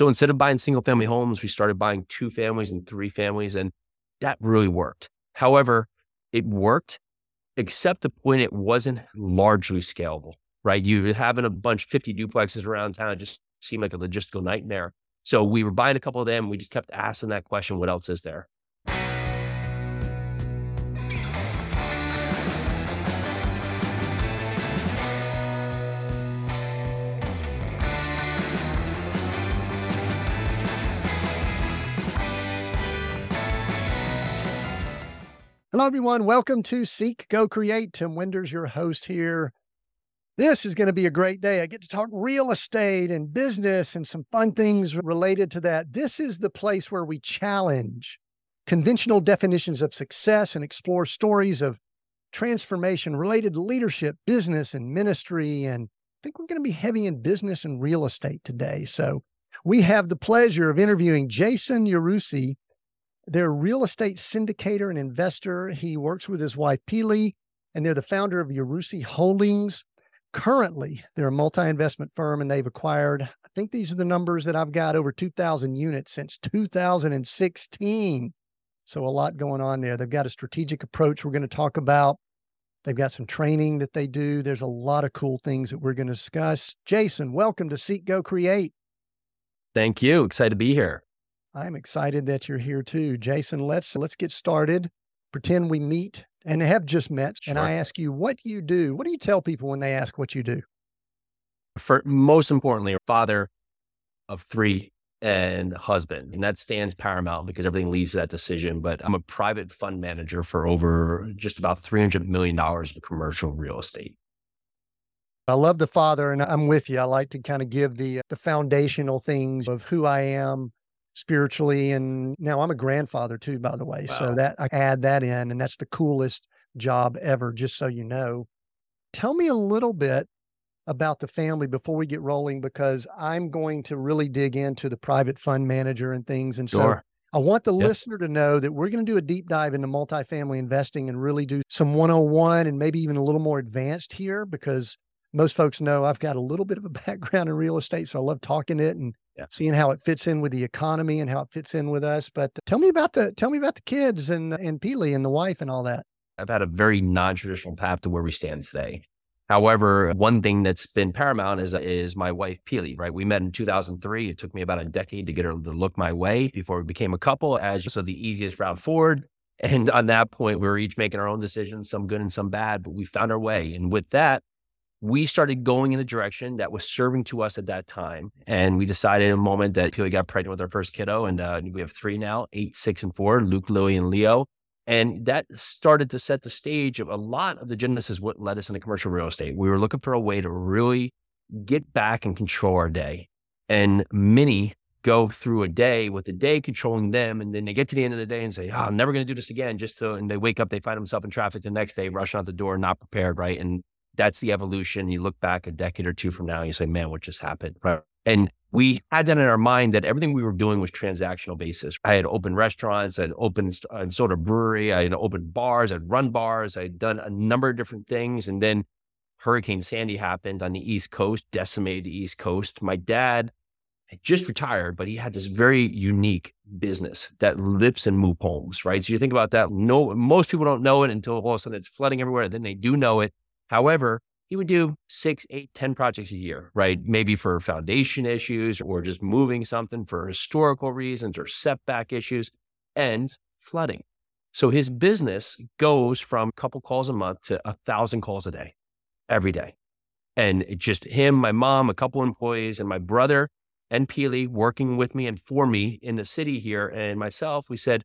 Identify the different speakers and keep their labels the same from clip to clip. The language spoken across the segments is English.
Speaker 1: So instead of buying single family homes, we started buying two families and three families. And that really worked. However, it worked, except the point it wasn't largely scalable, right? You having a bunch, 50 duplexes around town just seemed like a logistical nightmare. So we were buying a couple of them. We just kept asking that question, what else is there?
Speaker 2: Hello, everyone. Welcome to Seek, Go, Create. Tim Winders, your host here. This is going to be a great day. I get to talk real estate and business and some fun things related to that. This is the place where we challenge conventional definitions of success and explore stories of transformation related to leadership, business, and ministry. And I think we're going to be heavy in business and real estate today. So we have the pleasure of interviewing Jason Yarusi. They're a real estate syndicator and investor. He works with his wife, Pili, and they're the founder of Yarusi Holdings. Currently, they're a multi investment firm and they've acquired, I think these are the numbers that I've got, over 2,000 units since 2016. So, a lot going on there. They've got a strategic approach we're going to talk about. They've got some training that they do. There's a lot of cool things that we're going to discuss. Jason, welcome to Seek Go Create.
Speaker 1: Thank you. Excited to be here.
Speaker 2: I'm excited that you're here too. Jason, let's let's get started. Pretend we meet and have just met. Sure. And I ask you, what you do? What do you tell people when they ask what you do?
Speaker 1: For most importantly, father of three and husband. And that stands paramount because everything leads to that decision. But I'm a private fund manager for over just about $300 million in commercial real estate.
Speaker 2: I love the father and I'm with you. I like to kind of give the the foundational things of who I am, spiritually. And now I'm a grandfather too, by the way. Wow. So that I add that in, and that's the coolest job ever, just so you know. Tell me a little bit about the family before we get rolling, because I'm going to really dig into the private fund manager and things. And sure. so I want the yep. listener to know that we're going to do a deep dive into multifamily investing and really do some 101 and maybe even a little more advanced here because most folks know I've got a little bit of a background in real estate. So I love talking it and yeah. seeing how it fits in with the economy and how it fits in with us. But uh, tell me about the tell me about the kids and and Pili and the wife and all that.
Speaker 1: I've had a very non-traditional path to where we stand today. However, one thing that's been paramount is is my wife Pili. Right, we met in 2003. It took me about a decade to get her to look my way before we became a couple, as so the easiest route forward. And on that point, we were each making our own decisions, some good and some bad, but we found our way. And with that, we started going in the direction that was serving to us at that time. And we decided in a moment that we got pregnant with our first kiddo. And uh, we have three now eight, six, and four Luke, Lily, and Leo. And that started to set the stage of a lot of the genesis what led us into commercial real estate. We were looking for a way to really get back and control our day. And many go through a day with the day controlling them. And then they get to the end of the day and say, oh, I'm never going to do this again. Just so, and they wake up, they find themselves in traffic the next day, rushing out the door, not prepared. Right. And that's the evolution. You look back a decade or two from now, and you say, man, what just happened? Right. And we had that in our mind that everything we were doing was transactional basis. I had opened restaurants, I had opened a brewery, I had opened bars, I'd run bars, I'd done a number of different things. And then Hurricane Sandy happened on the East Coast, decimated the East Coast. My dad had just retired, but he had this very unique business that lives and move homes, right? So you think about that. No, most people don't know it until all of a sudden it's flooding everywhere. Then they do know it. However, he would do six, eight, ten projects a year, right? Maybe for foundation issues or just moving something for historical reasons or setback issues and flooding. So his business goes from a couple calls a month to a thousand calls a day, every day. And just him, my mom, a couple employees, and my brother and Pili working with me and for me in the city here, and myself, we said,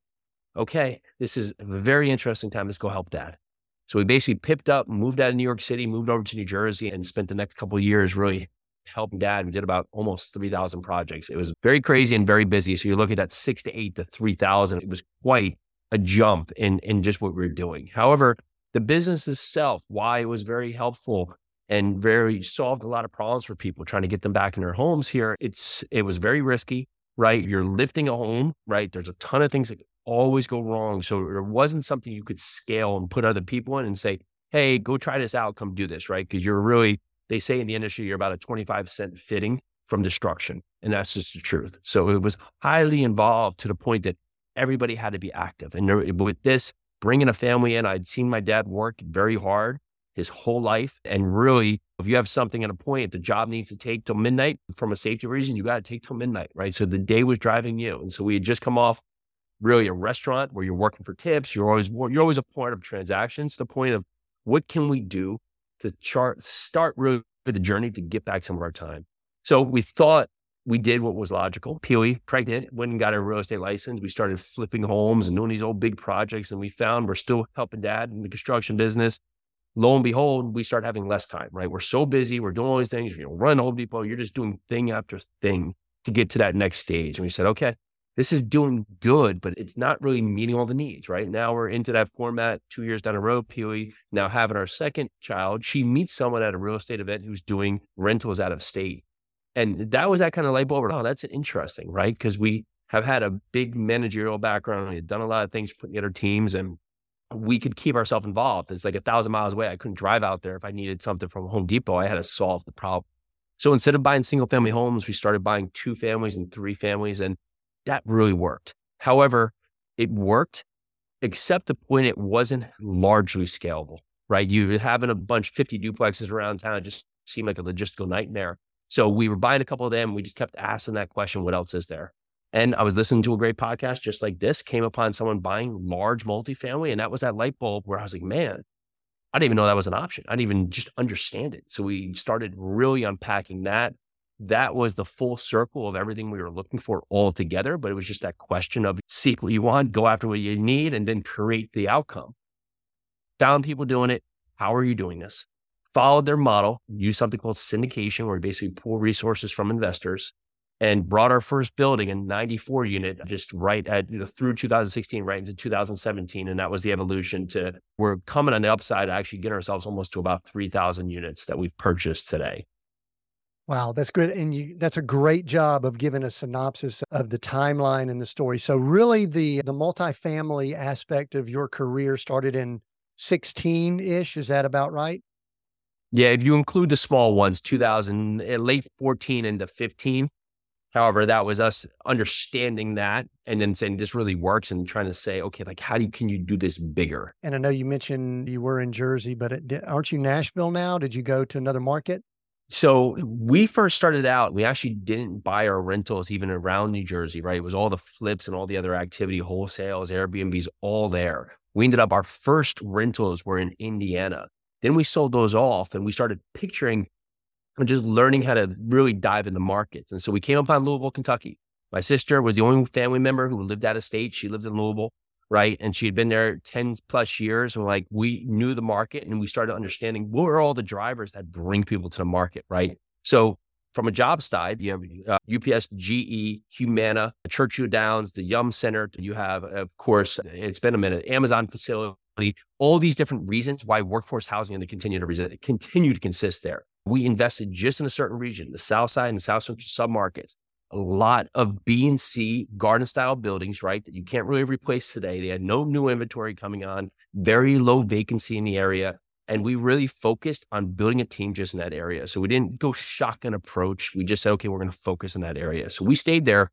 Speaker 1: okay, this is a very interesting time. Let's go help dad. So we basically pipped up, moved out of New York City, moved over to New Jersey, and spent the next couple of years really helping dad. We did about almost 3,000 projects. It was very crazy and very busy. So you're looking at six to eight to 3,000. It was quite a jump in, in just what we were doing. However, the business itself, why it was very helpful and very solved a lot of problems for people trying to get them back in their homes here. It's, it was very risky, right? You're lifting a home, right? There's a ton of things that always go wrong. So there wasn't something you could scale and put other people in and say, hey, go try this out, come do this, right? Because you're really, they say in the industry, you're about a 25 cent fitting from destruction. And that's just the truth. So it was highly involved to the point that everybody had to be active. And there, with this, bringing a family in, I'd seen my dad work very hard his whole life. And really, if you have something at a point, the job needs to take till midnight from a safety reason, you got to take till midnight, right? So the day was driving you. And so we had just come off really a restaurant where you're working for tips. You're always, you're always a part of transactions, the point of what can we do to chart, start really the journey to get back some of our time. So we thought we did what was logical. Pili, pregnant, went and got a real estate license. We started flipping homes and doing these old big projects. And we found we're still helping dad in the construction business. Lo and behold, we start having less time, right? We're so busy. We're doing all these things. You know, run Home Depot. You're just doing thing after thing to get to that next stage. And we said, okay, this is doing good, but it's not really meeting all the needs, right? Now we're into that format two years down the road. Pili now having our second child. She meets someone at a real estate event who's doing rentals out of state and that was that kind of light bulb. Oh, that's interesting, right? Because we have had a big managerial background. We had done a lot of things putting together teams and we could keep ourselves involved. It's like a thousand miles away. I couldn't drive out there if I needed something from Home Depot. I had to solve the problem. So instead of buying single family homes, we started buying two families and three families. And that really worked. However, it worked, except the point it wasn't largely scalable, right? You having a bunch, 50 duplexes around town it just seemed like a logistical nightmare. So we were buying a couple of them. We just kept asking that question, what else is there? And I was listening to a great podcast just like this, came upon someone buying large multifamily. And that was that light bulb where I was like, man, I didn't even know that was an option. I didn't even just understand it. So we started really unpacking that. That was the full circle of everything we were looking for all together. But it was just that question of seek what you want, go after what you need, and then create the outcome. Found people doing it. How are you doing this? followed their model, used something called syndication, where we basically pull resources from investors and brought our first building in 94 unit just right at you know, through 2016 right into 2017 and that was the evolution to we're coming on the upside actually getting ourselves almost to about 3000 units that we've purchased today
Speaker 2: Wow, that's good. And you, that's a great job of giving a synopsis of the timeline and the story. So really the the multifamily aspect of your career started in 16 ish. Is that about right?
Speaker 1: Yeah, if you include the small ones, 2000, eh, late 14 into 15. However, that was us understanding that and then saying this really works and trying to say, okay, like how do you, can you do this bigger?
Speaker 2: And I know you mentioned you were in Jersey, but it, aren't you Nashville now? Did you go to another market?
Speaker 1: So we first started out, we actually didn't buy our rentals even around New Jersey, right? It was all the flips and all the other activity, wholesales, Airbnbs, all there. We ended up, our first rentals were in Indiana. Then we sold those off and we started picturing and just learning how to really dive into markets. And so we came upon Louisville, Kentucky. My sister was the only family member who lived out of state. She lived in Louisville, right? And she had been there 10 plus years. And like we knew the market and we started understanding what are all the drivers that bring people to the market, right? So from a job side, you have uh, UPS, GE, Humana, Churchill Downs, the Yum Center. You have, of course, it's been a minute, Amazon facility all these different reasons why workforce housing and continue to continue to consist there. We invested just in a certain region, the South Side and the South Central submarkets. A lot of B and C garden style buildings, right? That you can't really replace today. They had no new inventory coming on, very low vacancy in the area. And we really focused on building a team just in that area. So we didn't go shotgun approach. We just said, okay, we're going to focus in that area. So we stayed there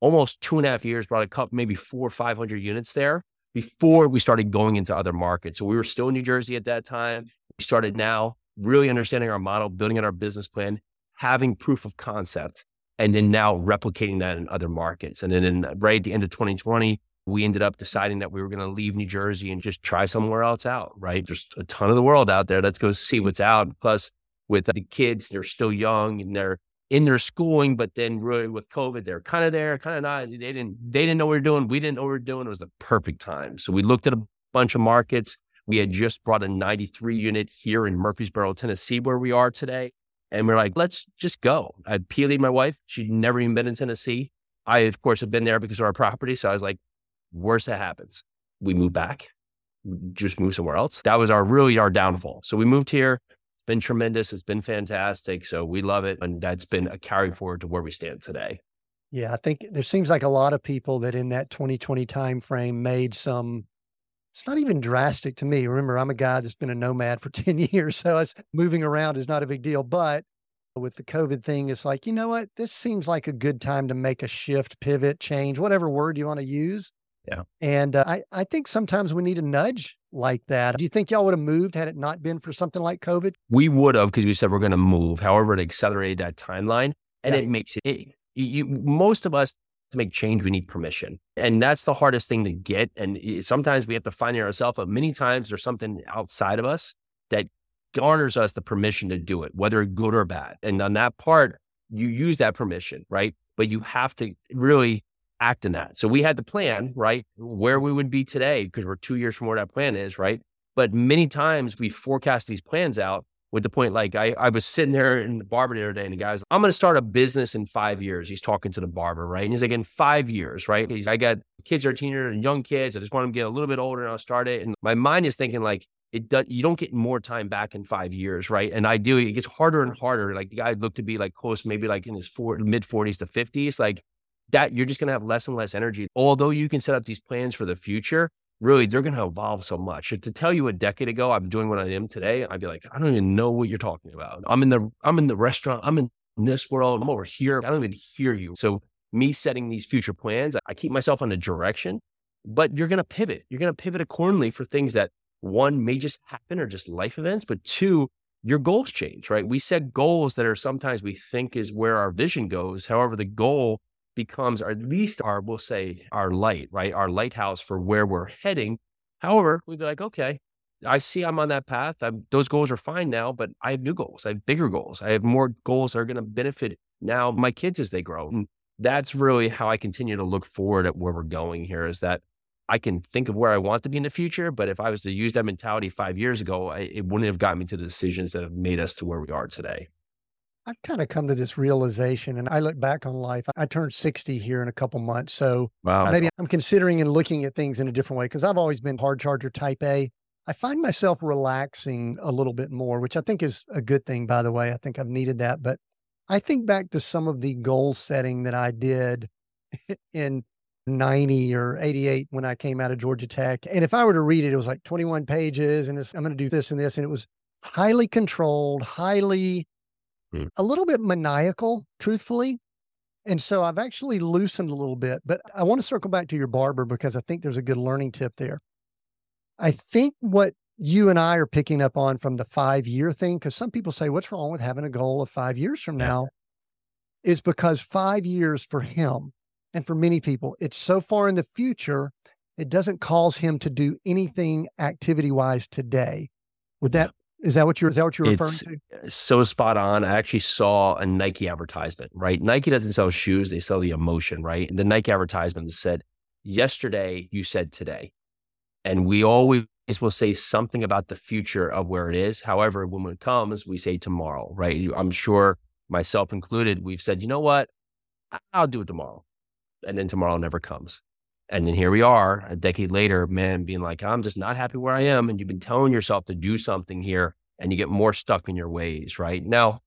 Speaker 1: almost two and a half years, brought a couple, maybe four or 500 units there before we started going into other markets. So we were still in New Jersey at that time. We started now really understanding our model, building out our business plan, having proof of concept, and then now replicating that in other markets. And then in, right at the end of 2020, we ended up deciding that we were going to leave New Jersey and just try somewhere else out, right? There's a ton of the world out there. Let's go see what's out. Plus, with the kids, they're still young and they're in their schooling, but then really with COVID, they're kind of there, kind of not. They didn't they didn't know what we were doing. We didn't know what we were doing. It was the perfect time. So we looked at a bunch of markets. We had just brought a 93 unit here in Murfreesboro, Tennessee, where we are today. And we're like, let's just go. I Pili, my wife, she'd never even been in Tennessee. I, of course, have been there because of our property. So I was like, worst that happens, we move back, just move somewhere else. That was our really our downfall. So we moved here been tremendous. It's been fantastic. So we love it. And that's been a carry forward to where we stand today.
Speaker 2: Yeah, I think there seems like a lot of people that in that 2020 timeframe made some it's not even drastic to me. Remember, I'm a guy that's been a nomad for 10 years. So it's moving around is not a big deal. But with the COVID thing, it's like, you know what? This seems like a good time to make a shift, pivot, change, whatever word you want to use.
Speaker 1: Yeah.
Speaker 2: And uh, I, I think sometimes we need a nudge like that. Do you think y'all would have moved had it not been for something like COVID?
Speaker 1: We would have because we said we're going to move. However, it accelerated that timeline and yeah. it makes it, it you, most of us to make change, we need permission. And that's the hardest thing to get. And sometimes we have to find it ourselves, but many times there's something outside of us that garners us the permission to do it, whether good or bad. And on that part, you use that permission, right? But you have to really act in that. So we had the plan, right? Where we would be today, because we're two years from where that plan is, right? But many times we forecast these plans out with the point like I, I was sitting there in the barber the other day and the guy's I'm gonna start a business in five years. He's talking to the barber, right? And he's like, in five years, right? He's I got kids are teenagers and young kids. I just want them to get a little bit older and I'll start it. And my mind is thinking like it does you don't get more time back in five years, right? And ideally it gets harder and harder. Like the guy looked to be like close, maybe like in his four, mid 40s to 50s. Like that you're just gonna have less and less energy. Although you can set up these plans for the future, really they're going to evolve so much. To tell you a decade ago I'm doing what I am today, I'd be like, I don't even know what you're talking about. I'm in the I'm in the restaurant. I'm in this world. I'm over here. I don't even hear you. So me setting these future plans, I keep myself on a direction, but you're going to pivot. You're going to pivot accordingly for things that one may just happen or just life events, but two, your goals change, right? We set goals that are sometimes we think is where our vision goes. However, the goal becomes or at least our, we'll say, our light, right? Our lighthouse for where we're heading. However, we'd be like, okay, I see I'm on that path. I'm, those goals are fine now, but I have new goals. I have bigger goals. I have more goals that are going to benefit now my kids as they grow. And that's really how I continue to look forward at where we're going here is that I can think of where I want to be in the future. But if I was to use that mentality five years ago, I, it wouldn't have gotten me to the decisions that have made us to where we are today.
Speaker 2: I've kind of come to this realization and I look back on life. I turned 60 here in a couple months. So wow, maybe I'm considering and looking at things in a different way because I've always been hard charger type A. I find myself relaxing a little bit more, which I think is a good thing, by the way. I think I've needed that. But I think back to some of the goal setting that I did in 90 or 88 when I came out of Georgia Tech. And if I were to read it, it was like 21 pages and I'm going to do this and this. And it was highly controlled, highly mm. a little bit maniacal, truthfully. And so I've actually loosened a little bit, but I want to circle back to your barber because I think there's a good learning tip there. I think what you and I are picking up on from the five year thing, because some people say, what's wrong with having a goal of five years from now? Is because five years for him and for many people, it's so far in the future, it doesn't cause him to do anything activity wise today. Would that is that what you're is that what you're referring it's
Speaker 1: to? So spot on. I actually saw a Nike advertisement, right? Nike doesn't sell shoes, they sell the emotion, right? The Nike advertisement said, Yesterday you said today. And we always will say something about the future of where it is. However, when it comes, we say tomorrow, right? I'm sure myself included, we've said, you know what? I'll do it tomorrow. And then tomorrow never comes. And then here we are a decade later, man, being like, I'm just not happy where I am. And you've been telling yourself to do something here and you get more stuck in your ways, right? Now,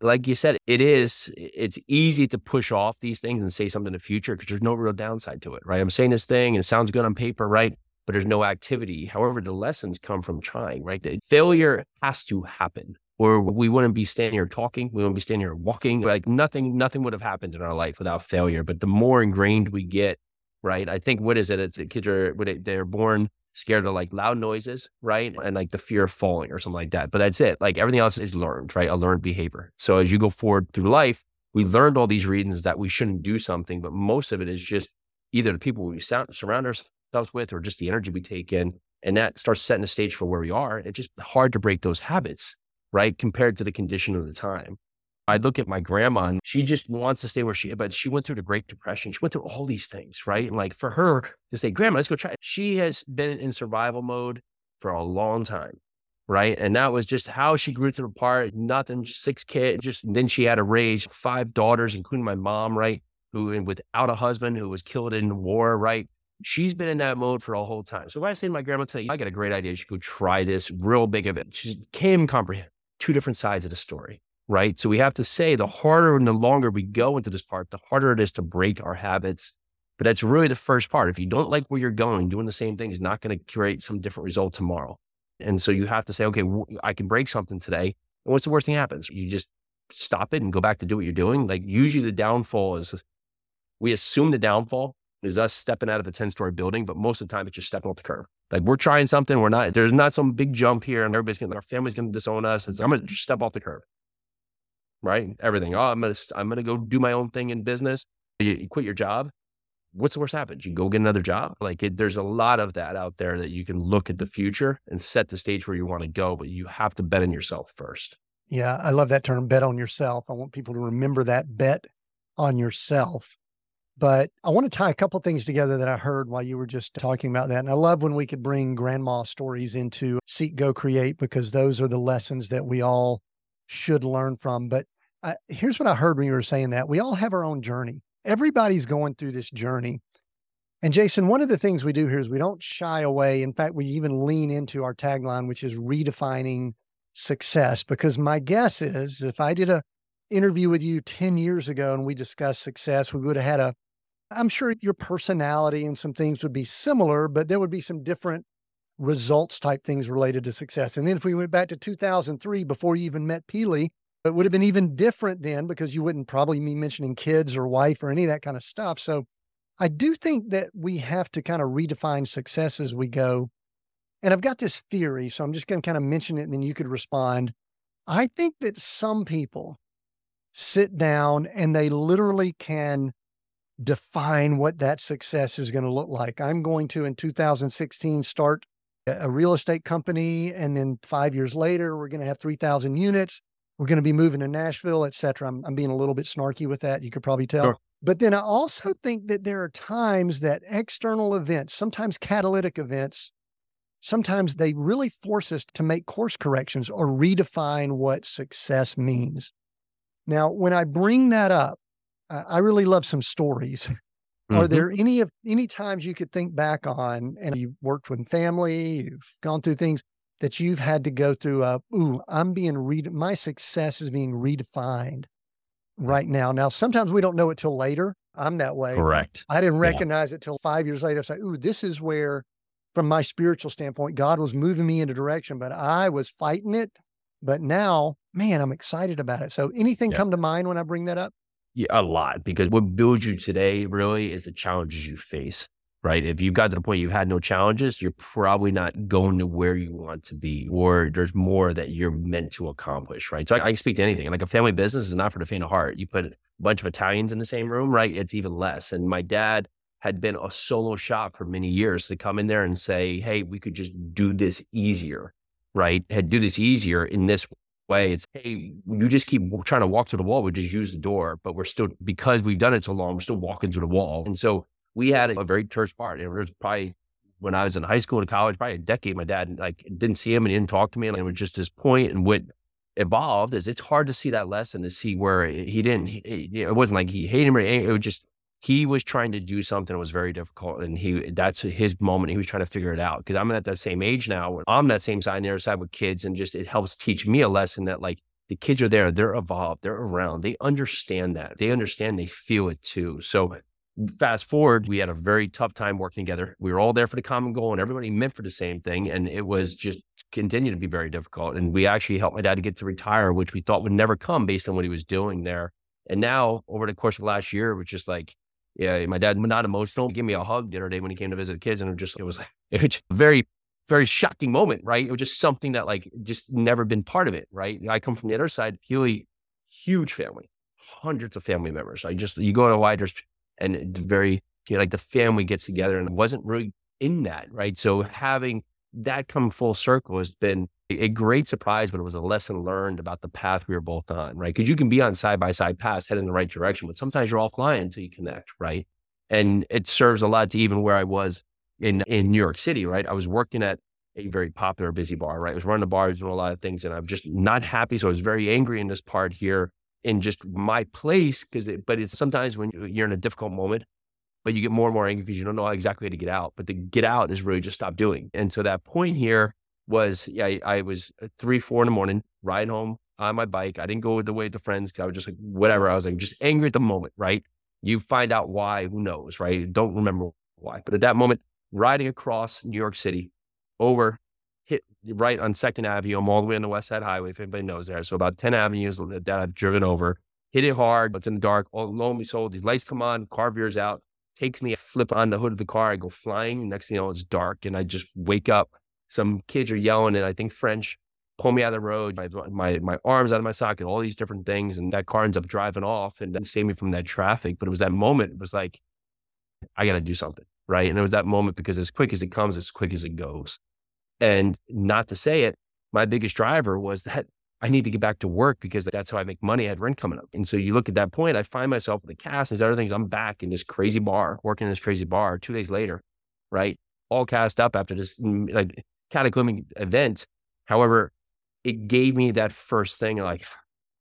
Speaker 1: like you said, it is, it's easy to push off these things and say something in the future because there's no real downside to it, right? I'm saying this thing and it sounds good on paper, right? But there's no activity. However, the lessons come from trying, right? The failure has to happen or we wouldn't be standing here talking. We wouldn't be standing here walking. Like nothing, nothing would have happened in our life without failure. But the more ingrained we get right? I think what is it? It's kids are they're born scared of like loud noises, right? And like the fear of falling or something like that. But that's it. Like everything else is learned, right? A learned behavior. So as you go forward through life, we learned all these reasons that we shouldn't do something, but most of it is just either the people we surround ourselves with or just the energy we take in. And that starts setting the stage for where we are. It's just hard to break those habits, right? Compared to the condition of the time. I look at my grandma and she just wants to stay where she, is, but she went through the Great Depression. She went through all these things, right? And like for her to say, Grandma, let's go try. She has been in survival mode for a long time, right? And that was just how she grew through part. Nothing, six kids. Just then she had to raise five daughters, including my mom, right? Who without a husband who was killed in war, right? She's been in that mode for a whole time. So if I say to my grandma today, I got a great idea. You should go try this real big event. She can't comprehend two different sides of the story right? So we have to say the harder and the longer we go into this part, the harder it is to break our habits. But that's really the first part. If you don't like where you're going, doing the same thing is not going to create some different result tomorrow. And so you have to say, okay, I can break something today. And what's the worst thing happens? You just stop it and go back to do what you're doing. Like usually the downfall is we assume the downfall is us stepping out of a 10 story building, but most of the time it's just stepping off the curb. Like we're trying something, we're not, there's not some big jump here and everybody's gonna, our family's gonna disown us. It's, I'm gonna just step off the curb. Right? Everything. Oh, I'm gonna, I'm gonna go do my own thing in business. You, you quit your job. What's the worst happens? You go get another job. Like it, there's a lot of that out there that you can look at the future and set the stage where you want to go, but you have to bet on yourself first.
Speaker 2: Yeah, I love that term, bet on yourself. I want people to remember that bet on yourself. But I want to tie a couple things together that I heard while you were just talking about that. And I love when we could bring grandma stories into Seek, Go, Create, because those are the lessons that we all should learn from. But I, here's what I heard when you were saying that we all have our own journey. Everybody's going through this journey. And Jason, one of the things we do here is we don't shy away. In fact, we even lean into our tagline, which is redefining success because my guess is if I did a interview with you 10 years ago and we discussed success, we would have had a I'm sure your personality and some things would be similar, but there would be some different results type things related to success. And then if we went back to 2003 before you even met Pili, it would have been even different then because you wouldn't probably be mentioning kids or wife or any of that kind of stuff. So I do think that we have to kind of redefine success as we go and I've got this theory, so I'm just going to kind of mention it and then you could respond. I think that some people sit down and they literally can define what that success is going to look like. I'm going to, in 2016, start a real estate company. And then five years later, we're going to have 3,000 units. We're going to be moving to Nashville, et cetera. I'm, I'm being a little bit snarky with that. You could probably tell. Sure. But then I also think that there are times that external events, sometimes catalytic events, sometimes they really force us to make course corrections or redefine what success means. Now, when I bring that up, I really love some stories. Mm-hmm. Are there any of any times you could think back on and you've worked with family, you've gone through things that you've had to go through a ooh, I'm being re my success is being redefined right now. Now, sometimes we don't know it till later. I'm that way.
Speaker 1: Correct.
Speaker 2: I didn't recognize yeah. it till five years later. I say, ooh, this is where from my spiritual standpoint, God was moving me in a direction, but I was fighting it. But now, man, I'm excited about it. So anything yeah. come to mind when I bring that up?
Speaker 1: Yeah, a lot because what builds you today really is the challenges you face, right? If you've got to the point you've had no challenges, you're probably not going to where you want to be, or there's more that you're meant to accomplish, right? So I, I can speak to anything. Like a family business is not for the faint of heart. You put a bunch of Italians in the same room, right? It's even less. And my dad had been a solo shop for many years to come in there and say, hey, we could just do this easier, right? Had do this easier in this way. It's, hey, you just keep trying to walk through the wall. We just use the door, but we're still, because we've done it so long, we're still walking through the wall. And so we had a, very terse part. It was probably when I was in high school and college, probably a decade, my dad like didn't see him and he didn't talk to me. And it was just this point and what evolved is it's hard to see that lesson to see where he didn't, he, it wasn't like he hated him or it was just, he was trying to do something that was very difficult and he that's his moment he was trying to figure it out because i'm at that same age now i'm that same side on the other side with kids and just it helps teach me a lesson that like the kids are there they're evolved they're around they understand that they understand they feel it too. So fast forward we had a very tough time working together. We were all there for the common goal and everybody meant for the same thing and it was just continued to be very difficult and we actually helped my dad to get to retire which we thought would never come based on what he was doing there. And now over the course of last year it was just like yeah, my dad not emotional. Give me a hug the other day when he came to visit the kids, and it just it was it was a very very shocking moment, right? It was just something that like just never been part of it, right? I come from the other side, Huey, huge family, hundreds of family members. I just you go to a wider and very you know, like the family gets together, and wasn't really in that, right? So having that come full circle has been a great surprise, but it was a lesson learned about the path we were both on, right? Because you can be on side by side paths heading in the right direction, but sometimes you're offline until you connect, right? And it serves a lot to even where I was in in New York City, right? I was working at a very popular busy bar, right? I was running the bar, doing a lot of things, and I'm just not happy. So I was very angry in this part here in just my place, because it, but it's sometimes when you're in a difficult moment, but you get more and more angry because you don't know exactly how to get out. But to get out is really just stop doing. And so that point here was yeah, I, I was uh, three, four in the morning, riding home on my bike. I didn't go the way the friends because I was just like, whatever. I was like, just angry at the moment, right? You find out why, who knows, right? Don't remember why. But at that moment, riding across New York City over hit right on Second Avenue. I'm all the way on the West Side Highway, if anybody knows there. So about 10 avenues that I've driven over, hit it hard, but it's in the dark. All lo and behold, these lights come on, car veers out, takes me, I flip on the hood of the car, I go flying. Next thing you know, it's dark, and I just wake up. Some kids are yelling, and I think French pull me out of the road, my, my, my arms out of my socket, all these different things. And that car ends up driving off and save me from that traffic. But it was that moment, it was like, I got to do something. Right. And it was that moment because as quick as it comes, as quick as it goes. And not to say it, my biggest driver was that I need to get back to work because that's how I make money. I had rent coming up. And so you look at that point, I find myself with the cast and other things. I'm back in this crazy bar, working in this crazy bar two days later, right? All cast up after this mm, like cataclysmic event. However, it gave me that first thing like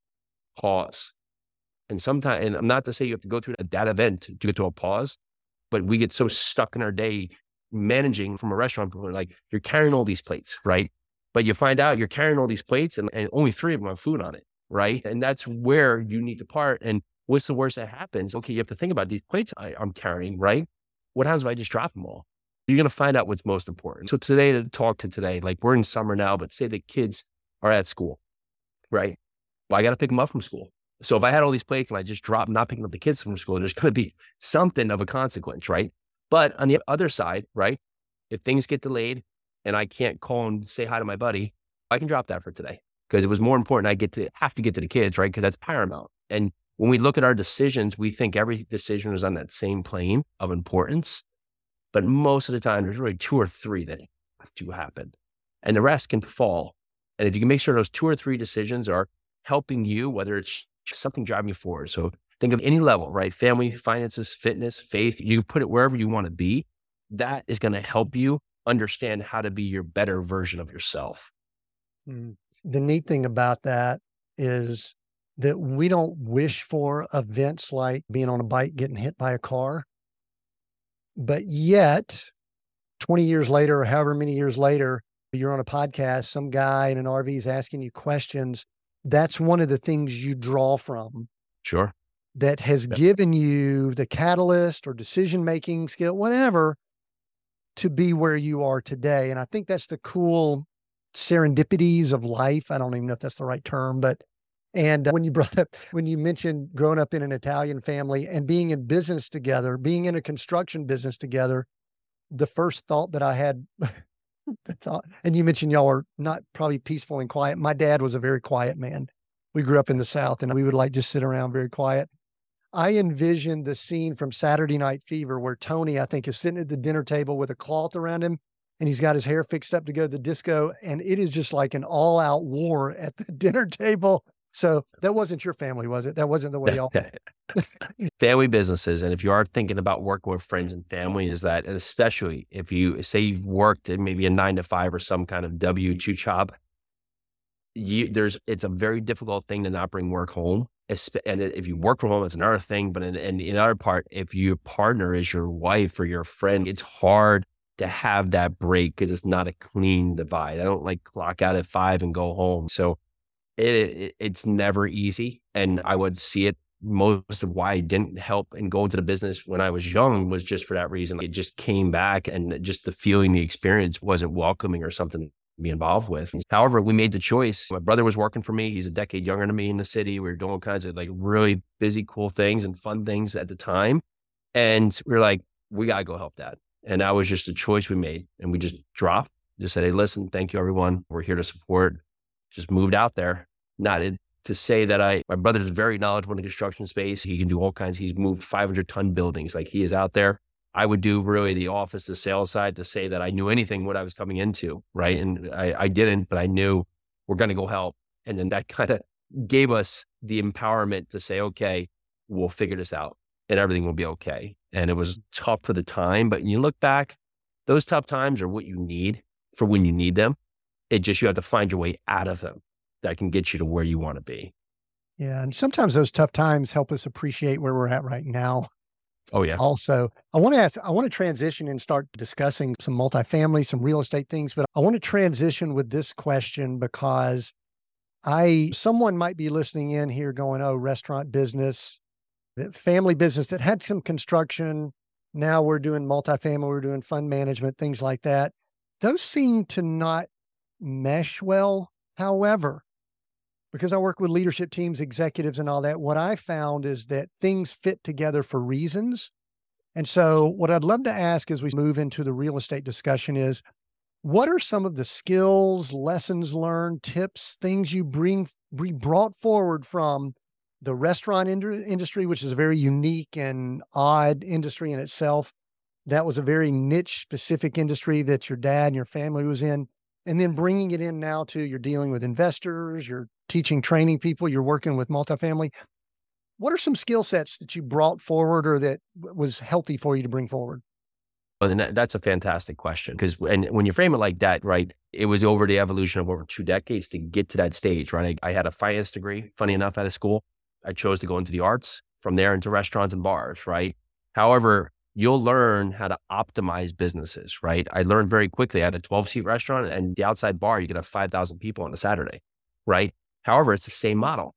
Speaker 1: pause. And sometimes, and I'm not to say you have to go through that event to get to a pause, but we get so stuck in our day managing from a restaurant, like you're carrying all these plates, right? But you find out you're carrying all these plates and, and only three of them have food on it, right? And that's where you need to part. And what's the worst that happens? Okay, you have to think about these plates I, I'm carrying, right? What happens if I just drop them all? You're going to find out what's most important. So today, to talk to today, like we're in summer now, but say the kids are at school, right? Well, I got to pick them up from school. So if I had all these plates and I just dropped not picking up the kids from school, there's going to be something of a consequence, right? But on the other side, right? If things get delayed and I can't call and say hi to my buddy, I can drop that for today because it was more important. I get to have to get to the kids, right? Because that's paramount. And when we look at our decisions, we think every decision is on that same plane of importance. But most of the time, there's really two or three that have to happen, and the rest can fall and if you can make sure those two or three decisions are helping you, whether it's something driving you forward. So think of any level, right? Family, finances, fitness, faith, you put it wherever you want to be. That is going to help you understand how to be your better version of yourself.
Speaker 2: Mm. The neat thing about that is that we don't wish for events like being on a bike, getting hit by a car. But yet, 20 years later, or however many years later, you're on a podcast, some guy in an RV is asking you questions. That's one of the things you draw from.
Speaker 1: Sure.
Speaker 2: That has yep. given you the catalyst or decision making skill, whatever, to be where you are today. And I think that's the cool serendipities of life. I don't even know if that's the right term, but and uh, when you brought up, when you mentioned growing up in an Italian family and being in business together, being in a construction business together, the first thought that I had the thought, and you mentioned y'all are not probably peaceful and quiet. My dad was a very quiet man. We grew up in the South and we would like just sit around very quiet. I envisioned the scene from Saturday Night Fever where Tony, I think, is sitting at the dinner table with a cloth around him and he's got his hair fixed up to go to the disco. And it is just like an all out war at the dinner table. So that wasn't your family, was it? That wasn't the way y'all.
Speaker 1: family businesses, and if you are thinking about working with friends and family, is that, and especially if you say you've worked in maybe a nine to five or some kind of W two job, you there's it's a very difficult thing to not bring work home. And if you work from home, it's another thing. But in, in, in other part, if your partner is your wife or your friend, it's hard to have that break because it's not a clean divide. I don't like clock out at five and go home. So it, it, it's never easy. And I would see it most of why I didn't help and go into the business when I was young was just for that reason. It just came back and just the feeling, the experience wasn't welcoming or something to be involved with. However, we made the choice. My brother was working for me. He's a decade younger than me in the city. We were doing all kinds of like really busy, cool things and fun things at the time. And we were like, we got to go help dad. And that was just a choice we made. And we just dropped, just said, hey, listen, thank you, everyone. We're here to support. Just moved out there not to say that I, my brother is very knowledgeable in the construction space. He can do all kinds. He's moved 500 ton buildings. Like he is out there. I would do really the office, the sales side to say that I knew anything what I was coming into. Right. And I, I didn't, but I knew we're going to go help. And then that kind of gave us the empowerment to say, okay, we'll figure this out and everything will be okay. And it was tough for the time, but you look back, those tough times are what you need for when you need them. It just, you have to find your way out of them that can get you to where you want to be.
Speaker 2: Yeah. And sometimes those tough times help us appreciate where we're at right now.
Speaker 1: Oh, yeah.
Speaker 2: Also, I want to ask, I want to transition and start discussing some multifamily, some real estate things, but I want to transition with this question because I, someone might be listening in here going, oh, restaurant business, that family business that had some construction. Now we're doing multifamily, we're doing fund management, things like that. Those seem to not mesh well. However, because I work with leadership teams, executives, and all that, what I found is that things fit together for reasons. And so, what I'd love to ask as we move into the real estate discussion is what are some of the skills, lessons learned, tips, things you bring, bring brought forward from the restaurant ind- industry, which is a very unique and odd industry in itself? That was a very niche specific industry that your dad and your family was in. And then bringing it in now to you're dealing with investors, you're teaching, training people, you're working with multifamily. What are some skill sets that you brought forward or that was healthy for you to bring forward?
Speaker 1: Well, that's a fantastic question because and when you frame it like that, right, it was over the evolution of over two decades to get to that stage, right? I, I had a finance degree, funny enough, out of school. I chose to go into the arts, from there into restaurants and bars, right? However, you'll learn how to optimize businesses, right? I learned very quickly. I had a 12 seat restaurant and the outside bar, you could have 5,000 people on a Saturday, right? However, it's the same model.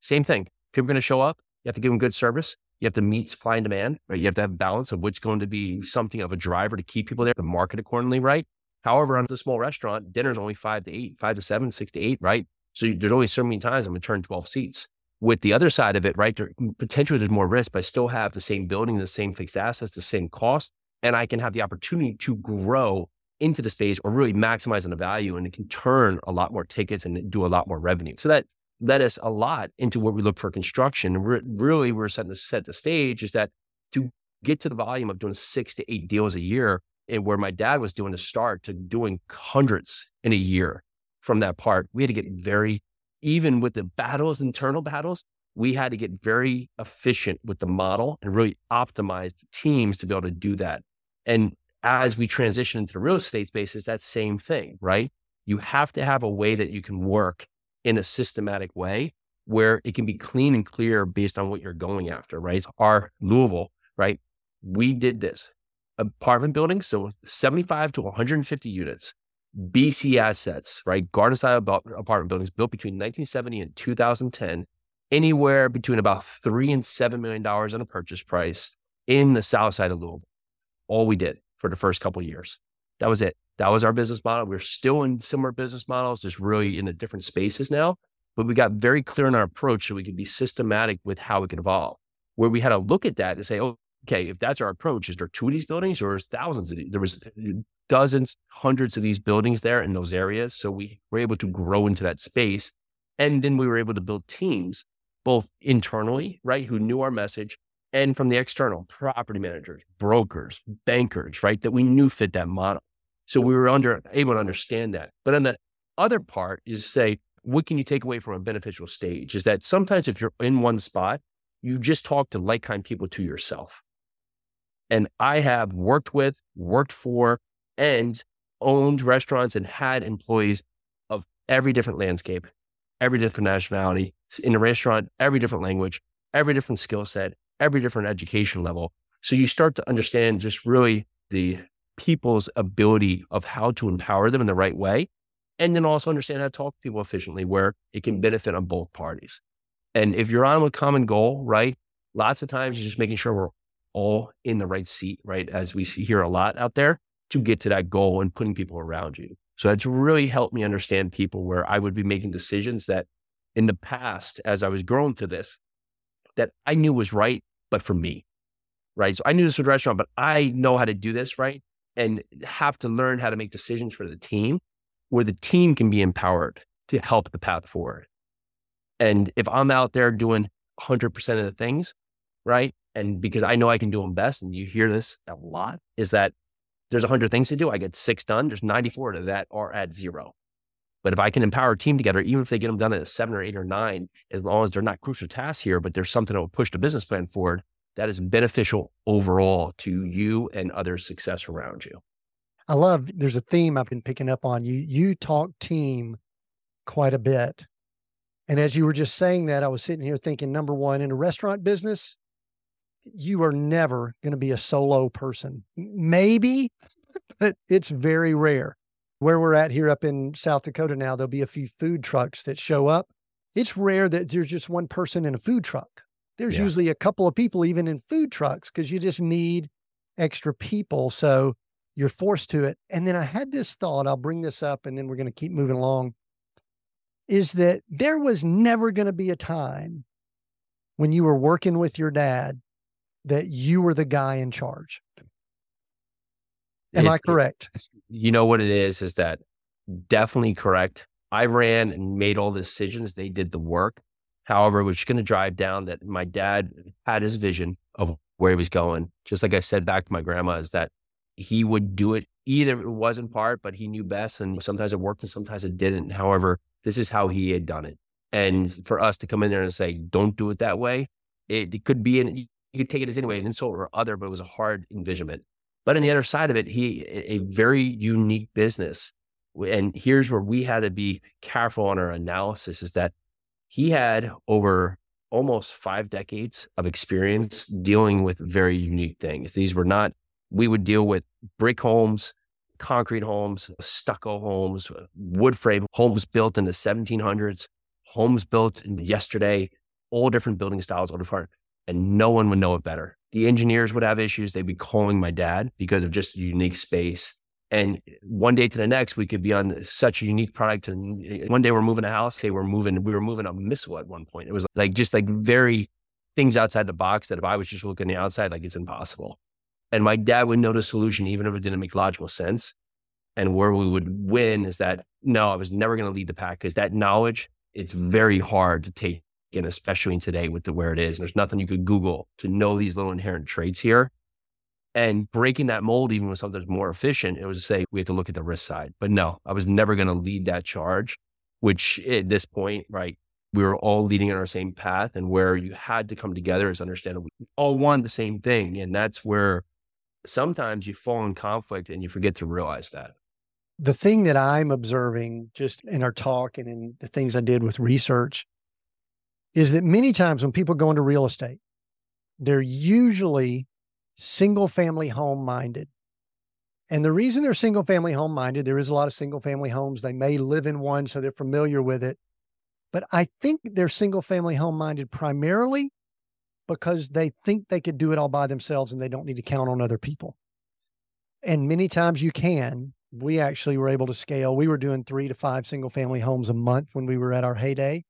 Speaker 1: Same thing. People are going to show up. You have to give them good service. You have to meet supply and demand, right? You have to have balance of what's going to be something of a driver to keep people there, to market accordingly, right? However, on the small restaurant, dinner's only five to eight, five to seven, six to eight, right? So there's only so many times I'm going to turn 12 seats. With the other side of it, right, there, mm, potentially there's more risk, but I still have the same building, the same fixed assets, the same cost, and I can have the opportunity to grow into the space or really maximize on the value and it can turn a lot more tickets and do a lot more revenue. So that led us a lot into what we look for construction. And re- really, we're setting to set the stage is that to get to the volume of doing six to eight deals a year, and where my dad was doing to start to doing hundreds in a year from that part, we had to get very, even with the battles, internal battles, we had to get very efficient with the model and really optimize the teams to be able to do that. And as we transition into the real estate space, is that same thing, right? You have to have a way that you can work in a systematic way where it can be clean and clear based on what you're going after, right? Our Louisville, right? We did this apartment buildings, so 75 to 150 units, BC assets, right? Garden style apartment buildings built between 1970 and 2010, anywhere between about three and seven million dollars on a purchase price in the south side of Louisville. All we did for the first couple years. That was it. That was our business model. We're still in similar business models, just really in the different spaces now. But we got very clear in our approach so we could be systematic with how we could evolve. Where we had to look at that and say, oh, okay, if that's our approach, is there two of these buildings or is thousands of these? There was dozens, hundreds of these buildings there in those areas. So we were able to grow into that space. And then we were able to build teams, both internally, right, who knew our message, and from the external property managers, brokers, bankers, right, that we knew fit that model. So we were under able to understand that. But then the other part is say, what can you take away from a beneficial stage? Is that sometimes if you're in one spot, you just talk to like kind people to yourself. And I have worked with, worked for, and owned restaurants and had employees of every different landscape, every different nationality in a restaurant, every different language, every different skill set, every different education level. So you start to understand just really the people's ability of how to empower them in the right way. And then also understand how to talk to people efficiently where it can benefit on both parties. And if you're on a common goal, right? Lots of times you're just making sure we're all in the right seat, right? As we hear a lot out there to get to that goal and putting people around you. So that's really helped me understand people where I would be making decisions that in the past, as I was growing to this, that I knew was right, but for me, right? So I knew this was restaurant, but I know how to do this, right? and have to learn how to make decisions for the team where the team can be empowered to help the path forward. And if I'm out there doing 100% of the things, right? And because I know I can do them best, and you hear this a lot, is that there's 100 things to do. I get six done. There's 94 of that are at zero. But if I can empower a team together, even if they get them done at a seven or eight or nine, as long as they're not crucial tasks here, but there's something that will push the business plan forward, that is beneficial overall to you and other success around you.
Speaker 2: I love there's a theme I've been picking up on. You you talk team quite a bit. And as you were just saying that, I was sitting here thinking number one, in a restaurant business, you are never going to be a solo person. Maybe, but it's very rare. Where we're at here up in South Dakota now, there'll be a few food trucks that show up. It's rare that there's just one person in a food truck. There's yeah. usually a couple of people even in food trucks because you just need extra people. So you're forced to it. And then I had this thought, I'll bring this up and then we're going to keep moving along. Is that there was never going to be a time when you were working with your dad that you were the guy in charge. Am it, I correct?
Speaker 1: It, you know what it is, is that definitely correct. I ran and made all the decisions. They did the work. However, we're just going to drive down that my dad had his vision of where he was going. Just like I said back to my grandma, is that he would do it either it was in part, but he knew best. And sometimes it worked and sometimes it didn't. However, this is how he had done it. And for us to come in there and say, don't do it that way, it, it could be, an, you could take it as anyway, an insult or other, but it was a hard envisionment. But on the other side of it, he, a very unique business. And here's where we had to be careful on our analysis is that he had over almost five decades of experience dealing with very unique things. These were not, we would deal with brick homes, concrete homes, stucco homes, wood frame homes built in the 1700s, homes built yesterday, all different building styles, all different, and no one would know it better. The engineers would have issues. They'd be calling my dad because of just unique space and one day to the next, we could be on such a unique product. And eh, one day we're moving a house. Say we're moving, we were moving a missile at one point. It was like just like very things outside the box that if I was just looking the outside, like it's impossible. And my dad would know the solution, even if it didn't make logical sense. And where we would win is that no, I was never going to lead the pack because that knowledge, it's very hard to take in, especially today with the where it is. And there's nothing you could Google to know these little inherent traits here. And breaking that mold even with something that's more efficient it was to say we have to look at the risk side. But no i was never going to lead that charge which at this point right we were all leading on our same path and where you had to come together is understand we all want the same thing and that's where sometimes you fall in conflict and you forget to realize that.
Speaker 2: The thing that i'm observing just in our talk and in the things i did with research is that many times when people go into real estate they're usually single family home minded. And the reason they're single family home minded, there is a lot of single family homes. They may live in one, so they're familiar with it. But I think they're single family home minded primarily because they think they could do it all by themselves and they don't need to count on other people. And many times you can. We actually were able to scale. We were doing three to five single family homes a month when we were at our heyday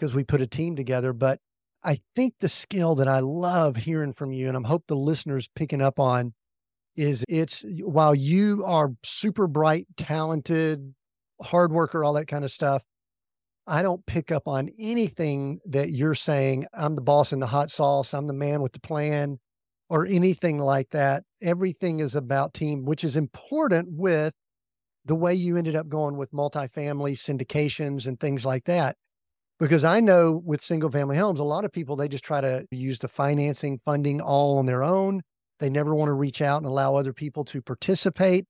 Speaker 2: because we put a team together. But I think the skill that I love hearing from you, and I'm hope the listeners picking up on, is it's while you are super bright, talented, hard worker, all that kind of stuff. I don't pick up on anything that you're saying. I'm the boss in the hot sauce. I'm the man with the plan, or anything like that. Everything is about team, which is important with the way you ended up going with multifamily syndications and things like that because I know with single family homes, a lot of people, they just try to use the financing funding all on their own. They never want to reach out and allow other people to participate.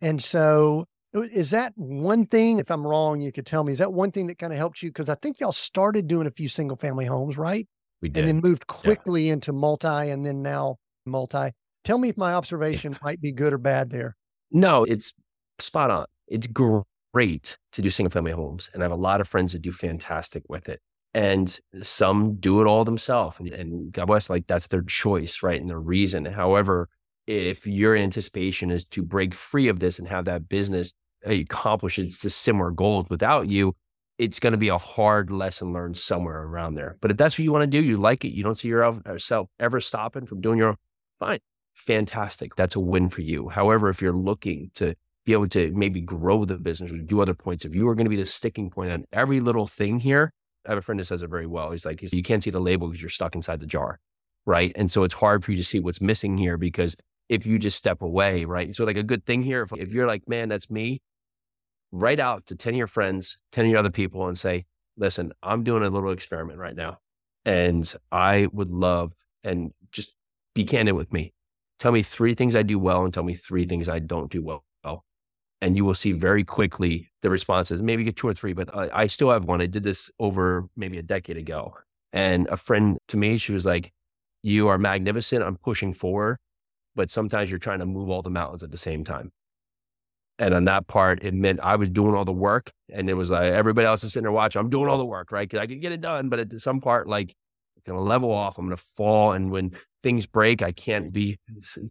Speaker 2: And so, uh, is that one thing? If I'm wrong, you could tell me. Is that one thing that kind of helped you? Because I think y'all started doing a few single family homes, right?
Speaker 1: We did.
Speaker 2: And then moved quickly yeah. into multi and then now multi. Tell me if my observation might be good or bad there.
Speaker 1: No, it's spot on. It's great great to do single family homes. And I have a lot of friends that do fantastic with it. And some do it all themselves. And, and God bless, like that's their choice, right? And their reason. However, if your anticipation is to break free of this and have that business accomplish its similar goals without you, it's going to be a hard lesson learned somewhere around there. But if that's what you want to do, you like it, you don't see yourself ever stopping from doing your own, fine, fantastic. That's a win for you. However, if you're looking to be able to maybe grow the business or do other points. If you are going to be the sticking point on every little thing here, I have a friend that says it very well. He's like, you can't see the label because you're stuck inside the jar. Right. And so it's hard for you to see what's missing here because if you just step away, right. So, like a good thing here, if, if you're like, man, that's me, write out to 10 of your friends, 10 of your other people and say, listen, I'm doing a little experiment right now. And I would love, and just be candid with me. Tell me three things I do well and tell me three things I don't do well and you will see very quickly the responses. Maybe get two or three, but I, I, still have one. I did this over maybe a decade ago. And a friend to me, she was like, You are magnificent. I'm pushing forward, but sometimes you're trying to move all the mountains at the same time. And on that part, it meant I was doing all the work, and it was like everybody else is sitting there watching. I'm doing all the work, right? Because I could get it done, but at some part, like it's gonna level off. I'm gonna fall, and when things break, I can't be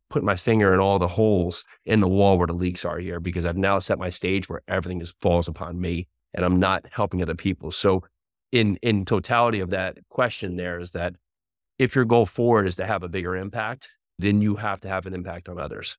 Speaker 1: put my finger in all the holes in the wall where the leaks are here because I've now set my stage where everything just falls upon me and I'm not helping other people. So in in totality of that question there is that if your goal forward is to have a bigger impact, then you have to have an impact on others.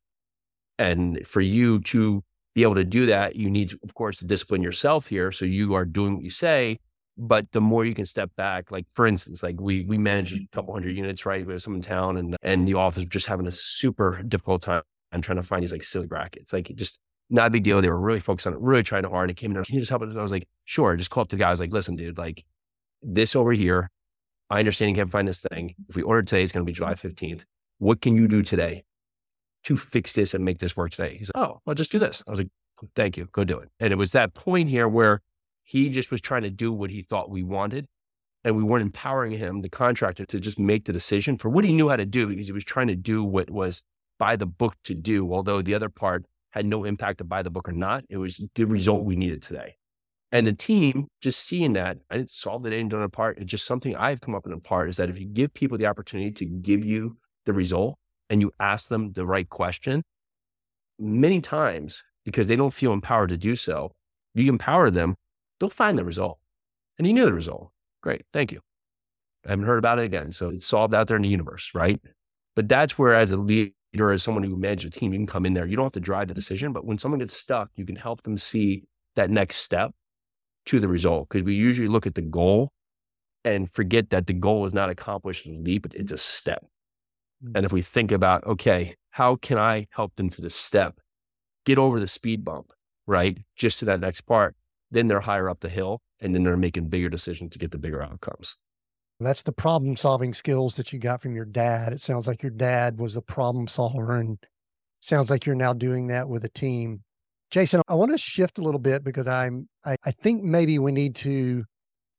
Speaker 1: And for you to be able to do that, you need, of course, to discipline yourself here. So you are doing what you say, but the more you can step back, like for instance, like we we manage a mm-hmm. couple hundred units, right? We have some in town, and and the office just having a super difficult time and trying to find these like silly brackets, like just not a big deal. They were really focused on it, really trying hard. And it came in, can you just help us? I was like, sure. Just call up to the guy. I was like, listen, dude, like this over here. I understand you can't find this thing. If we order today, it's going to be mm-hmm. July 15th. What can you do today to fix this and make this work today? He's like, oh, well, just do this. I was like, thank you. Go do it. And it was that point here where he just was trying to do what he thought we wanted. And we weren't empowering him, the contractor, to just make the decision for what he knew how to do because he was trying to do what was by the book to do. Although the other part had no impact to buy the book or not, it was the result we needed today. And the team just seeing that, I didn't solve it, ain't done a part. It's just something I've come up in a part is that if you give people the opportunity to give you the result and you ask them the right question, many times because they don't feel empowered to do so, you empower them they'll find the result. And he knew the result. Great. Thank you. I haven't heard about it again. So it's solved out there in the universe, right? But that's where, as a leader, as someone who manages a team, you can come in there. You don't have to drive the decision, but when someone gets stuck, you can help them see that next step to the result. Because we usually look at the goal and forget that the goal is not accomplished in a leap, it's a step. And if we think about, okay, how can I help them to the step, get over the speed bump, right? Just to that next part then they're higher up the hill and then they're making bigger decisions to get the bigger outcomes.
Speaker 2: That's the problem solving skills that you got from your dad. It sounds like your dad was a problem solver and sounds like you're now doing that with a team. Jason, I want to shift a little bit because I'm I, I think maybe we need to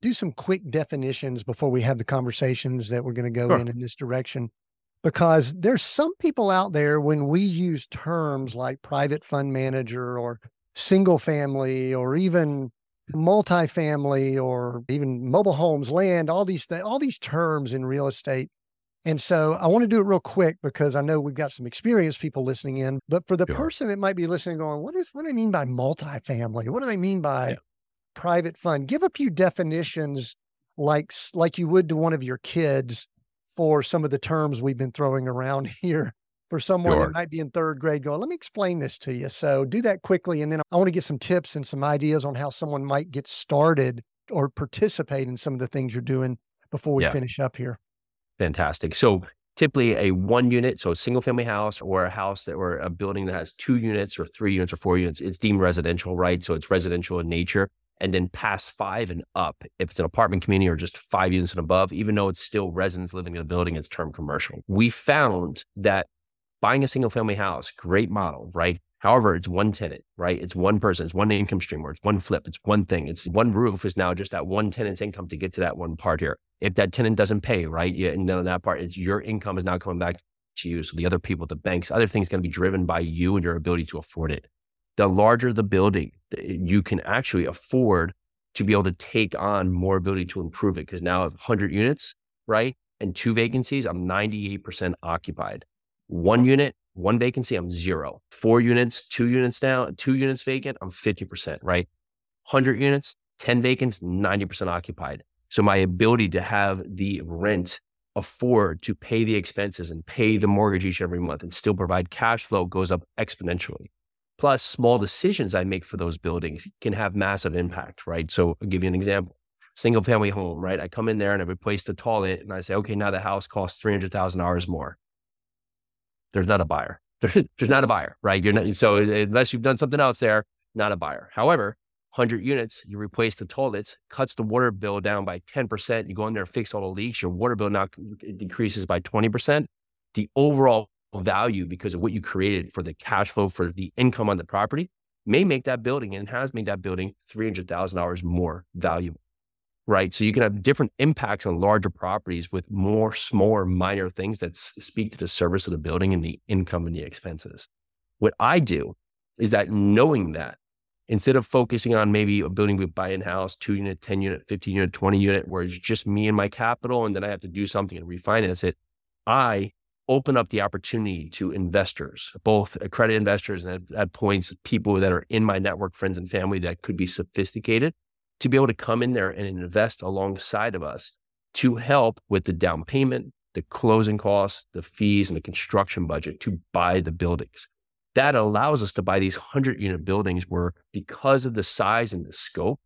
Speaker 2: do some quick definitions before we have the conversations that we're going to go sure. in in this direction because there's some people out there when we use terms like private fund manager or single family or even multifamily or even mobile homes, land, all these th- all these terms in real estate. And so I want to do it real quick because I know we've got some experienced people listening in. But for the sure. person that might be listening, going, what is what do I mean by multifamily? What do they mean by yeah. private fund? Give a few definitions like like you would to one of your kids for some of the terms we've been throwing around here for someone sure. that might be in third grade going, let me explain this to you. So do that quickly. And then I want to get some tips and some ideas on how someone might get started or participate in some of the things you're doing before we yeah. finish up here.
Speaker 1: Fantastic. So typically a one unit, so a single family house or a house that or a building that has two units or three units or four units, it's deemed residential, right? So it's residential in nature. And then past five and up, if it's an apartment community or just five units and above, even though it's still residents living in a building, it's term commercial. We found that buying a single family house, great model, right? However, it's one tenant, right? It's one person, it's one income stream, or it's one flip, it's one thing. It's one roof is now just that one tenant's income to get to that one part here. If that tenant doesn't pay, right? Yeah, and then that part, it's your income is now coming back to you. So the other people, the banks, other things going to be driven by you and your ability to afford it. The larger the building, you can actually afford to be able to take on more ability to improve it. Because now I have 100 units, right? And two vacancies, I'm 98% occupied. One unit, one vacancy, I'm zero. Four units, two units down, two units vacant, I'm 50%, right? 100 units, 10 vacants, 90% occupied. So my ability to have the rent afford to pay the expenses and pay the mortgage each every month and still provide cash flow goes up exponentially. Plus, small decisions I make for those buildings can have massive impact, right? So I'll give you an example. Single family home, right? I come in there and I replace the toilet and I say, okay, now the house costs $300,000 more there's not a buyer. there's not a buyer, right? You're not, so uh, unless you've done something else there, not a buyer. However, 100 units, you replace the toilets, cuts the water bill down by 10%. You go in there fix all the leaks. Your water bill now decreases by 20%. The overall value, because of what you created for the cash flow, for the income on the property, may make that building and has made that building $300,000 more valuable right? So you can have different impacts on larger properties with more smaller, minor things that speak to the service of the building and the income and the expenses. What I do is that knowing that instead of focusing on maybe a building we buy in house, two unit, 10 unit, 15 unit, 20 unit, where it's just me and my capital, and then I have to do something and refinance it, I open up the opportunity to investors, both uh, accredited investors and at, points people that are in my network, friends and family that could be sophisticated, to be able to come in there and invest alongside of us to help with the down payment, the closing costs, the fees, and the construction budget to buy the buildings. That allows us to buy these 100 unit buildings where, because of the size and the scope,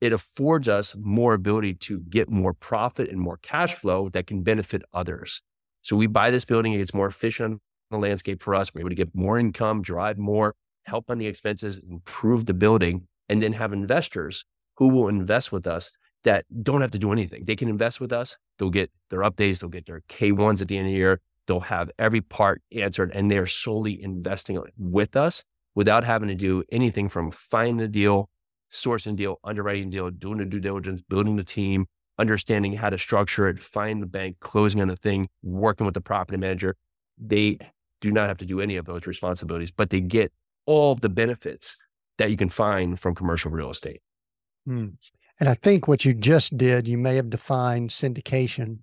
Speaker 1: it affords us more ability to get more profit and more cash flow that can benefit others. So we buy this building, it gets more efficient on the landscape for us. We're able to get more income, drive more, help on the expenses, improve the building, and then have investors who will invest with us that don't have to do anything. They can invest with us. They'll get their updates, they'll get their K1s at the end of the year. They'll have every part answered, and they're solely investing with us without having to do anything from finding a deal, sourcing deal, underwriting deal, doing the due diligence, building the team, understanding how to structure it, find the bank, closing on the thing, working with the property manager. They do not have to do any of those responsibilities, but they get all the benefits that you can find from commercial real estate.
Speaker 2: Hmm. And I think what you just did, you may have defined syndication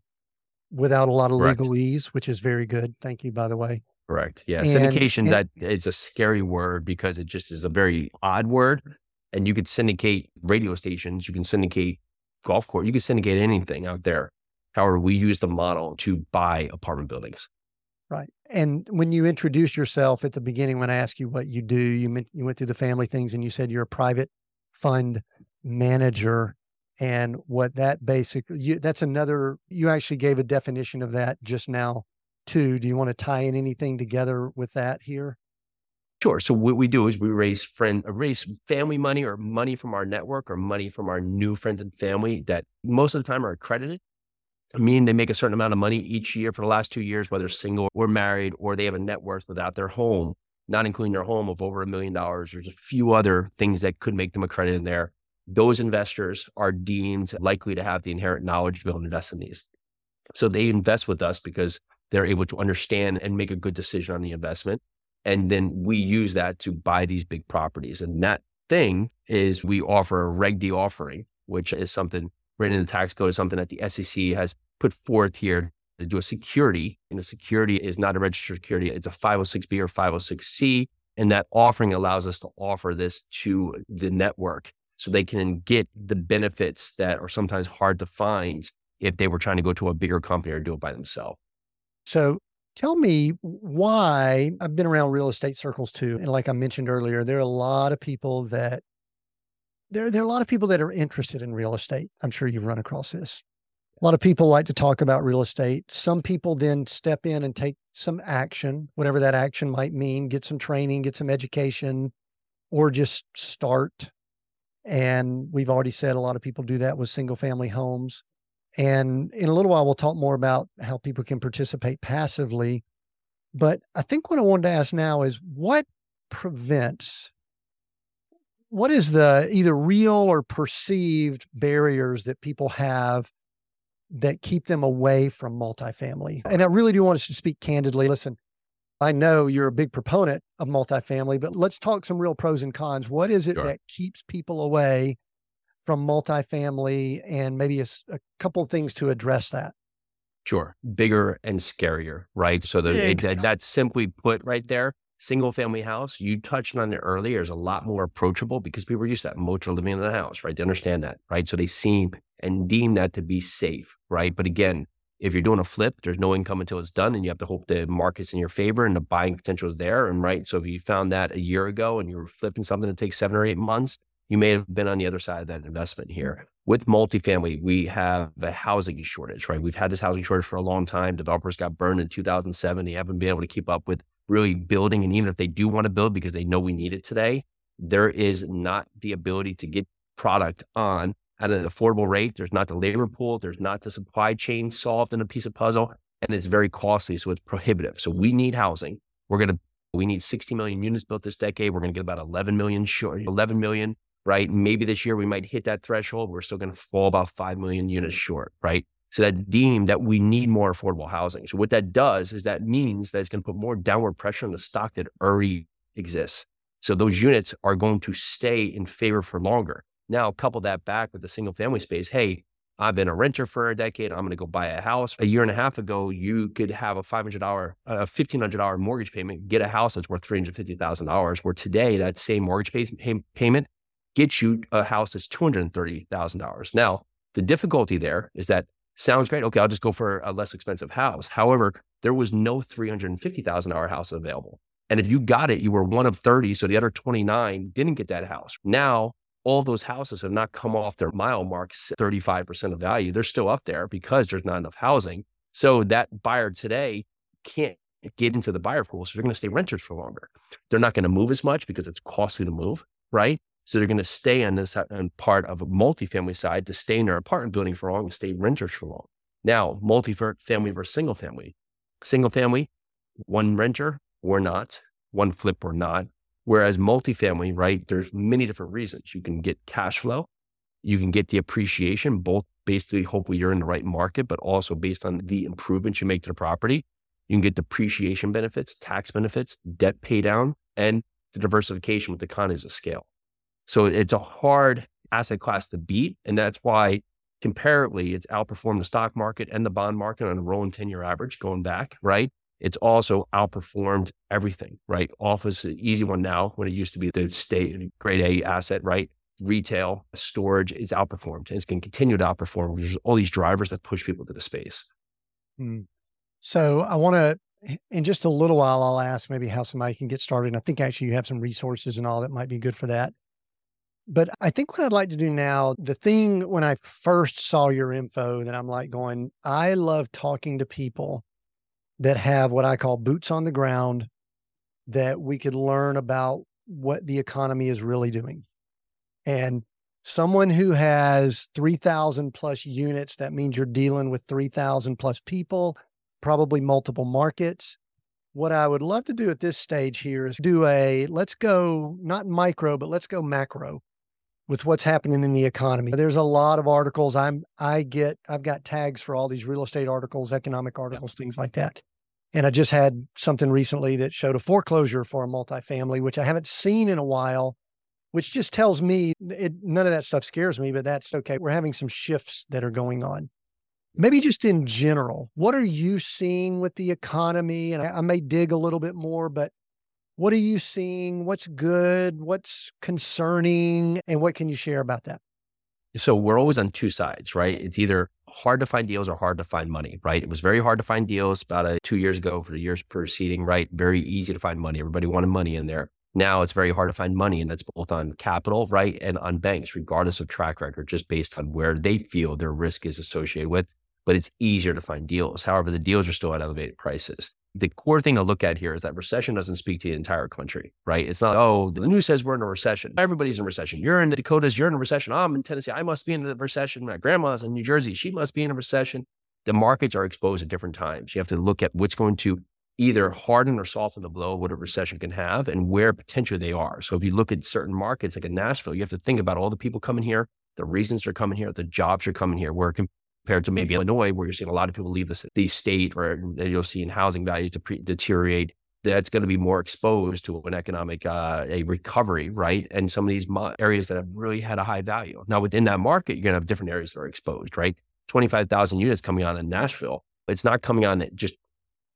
Speaker 2: without a lot of Correct. legalese, which is very good. Thank you, by the way.
Speaker 1: Correct. Yeah. And, syndication, and, that it's a scary word because it just is a very odd word. And you could syndicate radio stations, you can syndicate golf course. You can syndicate anything out there. However, we use the model to buy apartment buildings.
Speaker 2: Right. And when you introduced yourself at the beginning, when I asked you what you do, you, meant, you went through the family things and you said you're a private fund manager. And what that basically, you, that's another, you actually gave a definition of that just now, too. Do you want to tie in anything together with that here?
Speaker 1: Sure. So what we do is we raise friend, uh, raise family money or money from our network or money from our new friends and family that most of the time are accredited. I mean, they make a certain amount of money each year for the last two years, whether single or married, or they have a net worth without their home, not including their home of over a million dollars. There's a few other things that could make them accredited in there. Those investors are deemed likely to have the inherent knowledge to be able to invest in these. So they invest with us because they're able to understand and make a good decision on the investment. And then we use that to buy these big properties. And that thing is we offer a Reg D offering, which is something written in the tax code, is something that the SEC has put forth here to do a security. And a security is not a registered security, it's a 506B or 506C. And that offering allows us to offer this to the network so they can get the benefits that are sometimes hard to find if they were trying to go to a bigger company or do it by themselves.
Speaker 2: So Tell me why I've been around real estate circles too. And like I mentioned earlier, there are a lot of people that there, there are a lot of people that are interested in real estate. I'm sure you've run across this. A lot of people like to talk about real estate. Some people then step in and take some action, whatever that action might mean, get some training, get some education, or just start. And we've already said a lot of people do that with single family homes. And in a little while, we'll talk more about how people can participate passively. But I think what I wanted to ask now is what prevents, what is the either real or perceived barriers that people have that keep them away from multifamily? And I really do want us to speak candidly. Listen, I know you're a big proponent of multifamily, but let's talk some real pros and cons. What is it sure. that keeps people away from multifamily and maybe a, a couple of things to address that?
Speaker 1: Sure. Bigger and scarier, right? So the, it, that's simply put right there. Single family house, you touched on it earlier, is a lot more approachable because people are used to that motor living in the house, right? They understand that, right? So they seem and deem that to be safe, right? But again, if you're doing a flip, there's no income until it's done, and you have to hope the market's in your favor and the buying potential is there. And right, so if you found that a year ago and you were flipping something that takes seven or eight months, you may have been on the other side of that investment here. With multifamily, we have a housing shortage, right? We've had this housing shortage for a long time. Developers got burned in 2007. They haven't been able to keep up with really building. And even if they do want to build because they know we need it today, there is not the ability to get product on at an affordable rate. There's not the labor pool. There's not the supply chain solved in a piece of puzzle. And it's very costly. So it's prohibitive. So we need housing. We're going to, we need 60 million units built this decade. We're going to get about 11 million short, 11 million right? Maybe this year we might hit that threshold. We're still going to fall about 5 million units short, right? So that deemed that we need more affordable housing. So what that does is that means that it's going to put more downward pressure on the stock that already exists. So those units are going to stay in favor for longer. Now, couple that back with the single family space. Hey, I've been a renter for a decade. I'm going to go buy a house. A year and a half ago, you could have a $500, a $1,500 mortgage payment, get a house that's worth $350,000. Where today, that same mortgage pay- payment gets you a house that's $230,000. Now, the difficulty there is that sounds great. Okay, I'll just go for a less expensive house. However, there was no $350,000 house available. And if you got it, you were one of 30. So the other 29 didn't get that house. Now, all those houses have not come off their mile marks 35% of value. They're still up there because there's not enough housing. So that buyer today can't get into the buyer pool. So they're going to stay renters for longer. They're not going to move as much because it's costly to move, right? So they're going to stay on this uh, on part of a multifamily side to stay in their apartment building for long and stay renters for long. Now, multifamily versus single family. Single family, one renter or not, one flip or not, Whereas multifamily, right, there's many different reasons. You can get cash flow, you can get the appreciation, both basically hopefully you're in the right market, but also based on the improvements you make to the property. You can get depreciation benefits, tax benefits, debt pay down, and the diversification with the economies of scale. So it's a hard asset class to beat. And that's why comparatively, it's outperformed the stock market and the bond market on a rolling 10 year average going back, right? It's also outperformed everything, right? Office, is easy one now when it used to be the state grade A asset, right? Retail, storage, it's outperformed. It's going to continue to outperform. There's all these drivers that push people to the space.
Speaker 2: Hmm. So I want to, in just a little while, I'll ask maybe how somebody can get started. And I think actually you have some resources and all that might be good for that. But I think what I'd like to do now, the thing when I first saw your info that I'm like going, I love talking to people that have what I call boots on the ground that we could learn about what the economy is really doing. And someone who has 3,000 plus units, that means you're dealing with 3,000 plus people, probably multiple markets. What I would love to do at this stage here is do a let's go not micro, but let's go macro with what's happening in the economy. There's a lot of articles. I'm I get I've got tags for all these real estate articles, economic articles, yeah. things like that. And I just had something recently that showed a foreclosure for a multifamily, which I haven't seen in a while, which just tells me it, none of that stuff scares me, but that's okay. We're having some shifts that are going on. Maybe just in general, what are you seeing with the economy? And I, I may dig a little bit more, but what are you seeing? What's good? What's concerning? And what can you share about that?
Speaker 1: So we're always on two sides, right? It's either hard to find deals or hard to find money, right? It was very hard to find deals about a, two years ago for the years preceding, right? Very easy to find money. Everybody wanted money in there. Now it's very hard to find money, and that's both on capital, right, and on banks, regardless of track record, just based on where they feel their risk is associated with. But it's easier to find deals. However, the deals are still at elevated prices the core thing to look at here is that recession doesn't speak to the entire country, right? It's not, oh, the news says we're in a recession. Everybody's in recession. You're in the Dakotas, you're in a recession. I'm in Tennessee. I must be in a recession. My grandma's in New Jersey. She must be in a recession. The markets are exposed at different times. You have to look at what's going to either harden or soften the blow of what a recession can have and where potentially they are. So if you look at certain markets like in Nashville, you have to think about all the people coming here, the reasons they're coming here, the jobs are coming here, where compared to maybe Illinois, where you're seeing a lot of people leave the, the state, or you'll see in housing values to deteriorate. That's going to be more exposed to an economic uh, a recovery, right? And some of these mo- areas that have really had a high value. Now, within that market, you're going to have different areas that are exposed, right? Twenty five thousand units coming on in Nashville. It's not coming on just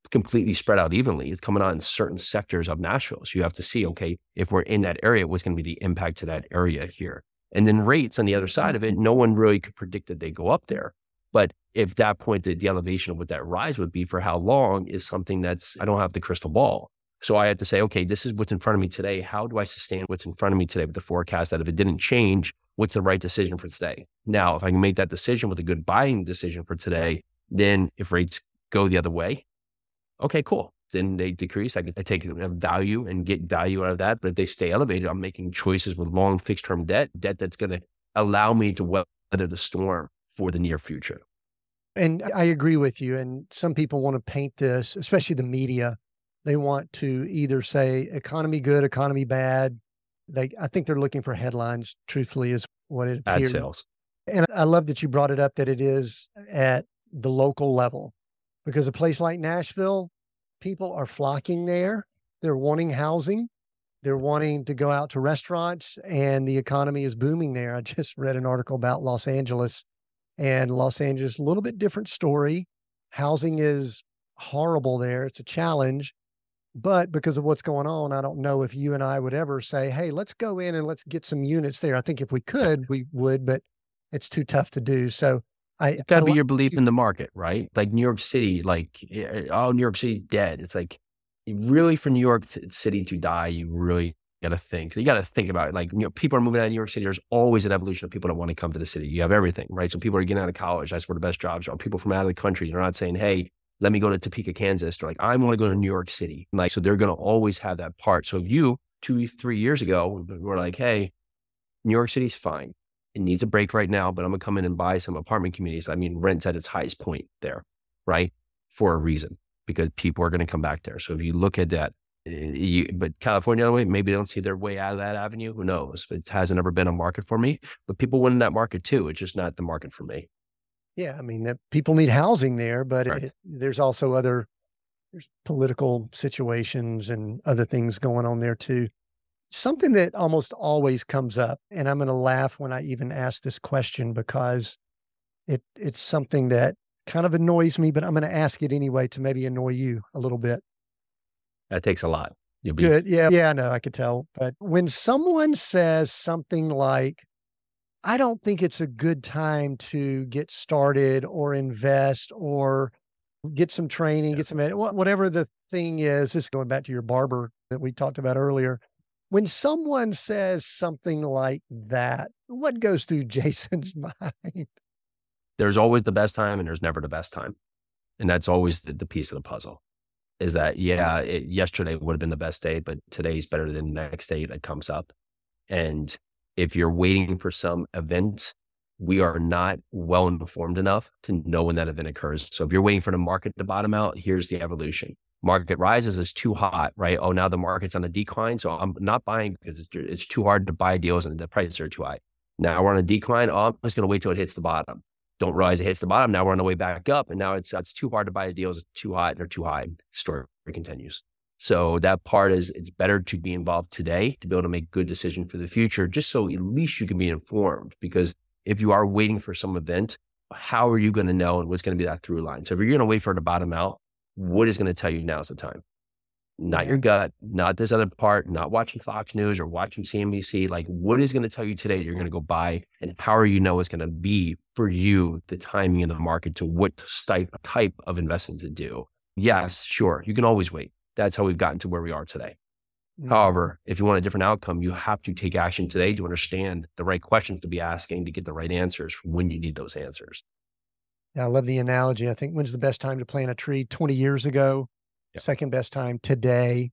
Speaker 1: completely spread out evenly. It's coming on in certain sectors of Nashville. So you have to see, okay, if we're in that area, what's going to be the impact to that area here? And then rates on the other side of it, no one really could predict that they go up there. But if that point, the, the elevation of what that rise would be for how long is something that's, I don't have the crystal ball. So I had to say, okay, this is what's in front of me today. How do I sustain what's in front of me today with the forecast that if it didn't change, what's the right decision for today? Now, if I can make that decision with a good buying decision for today, then if rates go the other way, okay, cool. Then they decrease. I can I take value and get value out of that. But if they stay elevated, I'm making choices with long fixed term debt, debt that's going to allow me to weather the storm for the near future.
Speaker 2: And I agree with you. And some people want to paint this, especially the media. They want to either say economy good, economy bad. They, I think they're looking for headlines. Truthfully, is what it appears.
Speaker 1: Ad sales.
Speaker 2: And I love that you brought it up that it is at the local level, because a place like Nashville, people are flocking there. They're wanting housing. They're wanting to go out to restaurants, and the economy is booming there. I just read an article about Los Angeles And Los Angeles, a little bit different story. Housing is horrible there. It's a challenge. But because of what's going on, I don't know if you and I would ever say, hey, let's go in and let's get some units there. I think if we could, we would, but it's too tough to do. So I
Speaker 1: got to be your belief in the market, right? Like New York City, like, oh, New York City dead. It's like, really for New York City to die, you really got to think. You got to think about it. Like, you know, people are moving out of New York City. There's always an evolution of people that want to come to the city. You have everything, right? So people are getting out of college. That's where the best jobs are. People from out of the country. They're not saying, hey, let me go to Topeka, Kansas. They're like, I want to go to New York City. Like, so they're going to always have that part. So if you two, three years ago were like, hey, New York City's fine. It needs a break right now, but I'm going to come in and buy some apartment communities. I mean, rent's at its highest point there, right? For a reason, because people are going to come back there. So if you look at that, you, but California, way, maybe they don't see their way out of that avenue. Who knows? It hasn't ever been a market for me, but people win in that market too. It's just not the market for me.
Speaker 2: Yeah, I mean, people need housing there, but right. it, there's also other there's political situations and other things going on there too. Something that almost always comes up, and I'm going to laugh when I even ask this question because it it's something that kind of annoys me, but I'm going to ask it anyway to maybe annoy you a little bit.
Speaker 1: That takes a lot.
Speaker 2: You'll be good. Yeah, yeah, I know. I could tell. But when someone says something like, I don't think it's a good time to get started or invest or get some training, yeah. get some whatever the thing is. This is going back to your barber that we talked about earlier. When someone says something like that, what goes through Jason's mind?
Speaker 1: There's always the best time and there's never the best time. And that's always the, the piece of the puzzle is that, yeah, it, yesterday would have been the best day, but today's better than the next day that comes up. And if you're waiting for some event, we are not well informed enough to know when that event occurs. So if you're waiting for the market to bottom out, here's the evolution. Market rises is too hot, right? Oh, now the market's on a decline. So I'm not buying because it's, it's too hard to buy deals and the prices are too high. Now we're on a decline. Oh, I'm just going to wait till it hits the bottom. Don't realize it hits the bottom. Now we're on the way back up. And now it's, it's too hard to buy the deals. It's too hot and they're too high. Story continues. So that part is it's better to be involved today to be able to make good decision for the future, just so at least you can be informed. Because if you are waiting for some event, how are you going to know and what's going to be that through line? So if you're going to wait for it to bottom out, what is going to tell you now is the time? Not your gut, not this other part, not watching Fox News or watching CNBC. Like, what is going to tell you today that you're going to go buy, and how are you know it's going to be for you the timing in the market to what type type of investing to do? Yes, sure, you can always wait that's how we've gotten to where we are today. Mm-hmm. However, if you want a different outcome, you have to take action today to understand the right questions to be asking to get the right answers when you need those answers.
Speaker 2: Yeah, I love the analogy. I think when's the best time to plant a tree? 20 years ago, yep. second best time today.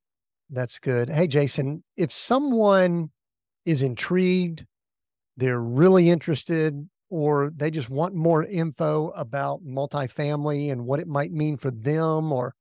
Speaker 2: That's good. Hey, Jason, if someone is intrigued, they're really interested, or they just want more info about multifamily and what it might mean for them, or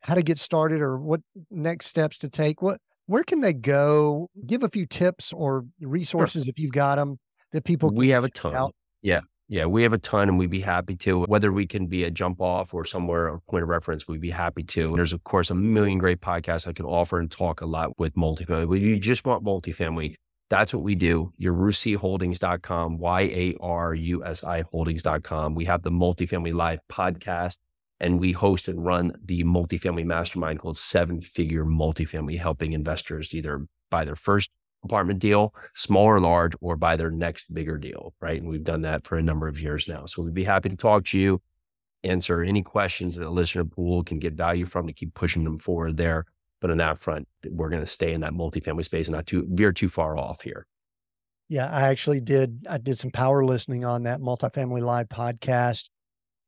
Speaker 2: how to get started or what next steps to take, what where can they go? Give a few tips or resources sure. if you've got them that people
Speaker 1: We have a ton. Out. Yeah. Yeah, we have a ton and we'd be happy to. Whether we can be a jump off or somewhere a point of reference, we'd be happy to. There's, of course, a million great podcasts I can offer and talk a lot with multifamily. If you just want multifamily, that's what we do. Yarusi Y A R U S I holdings.com. We have the Multifamily Live podcast and we host and run the multifamily mastermind called Seven Figure Multifamily, helping investors either buy their first apartment deal, small or large, or buy their next bigger deal, right? And we've done that for a number of years now. So we'd be happy to talk to you, answer any questions that a listener pool can get value from to keep pushing them forward there. But on that front, we're going to stay in that multifamily space and not too veer too far off here.
Speaker 2: Yeah, I actually did. I did some power listening on that multifamily live podcast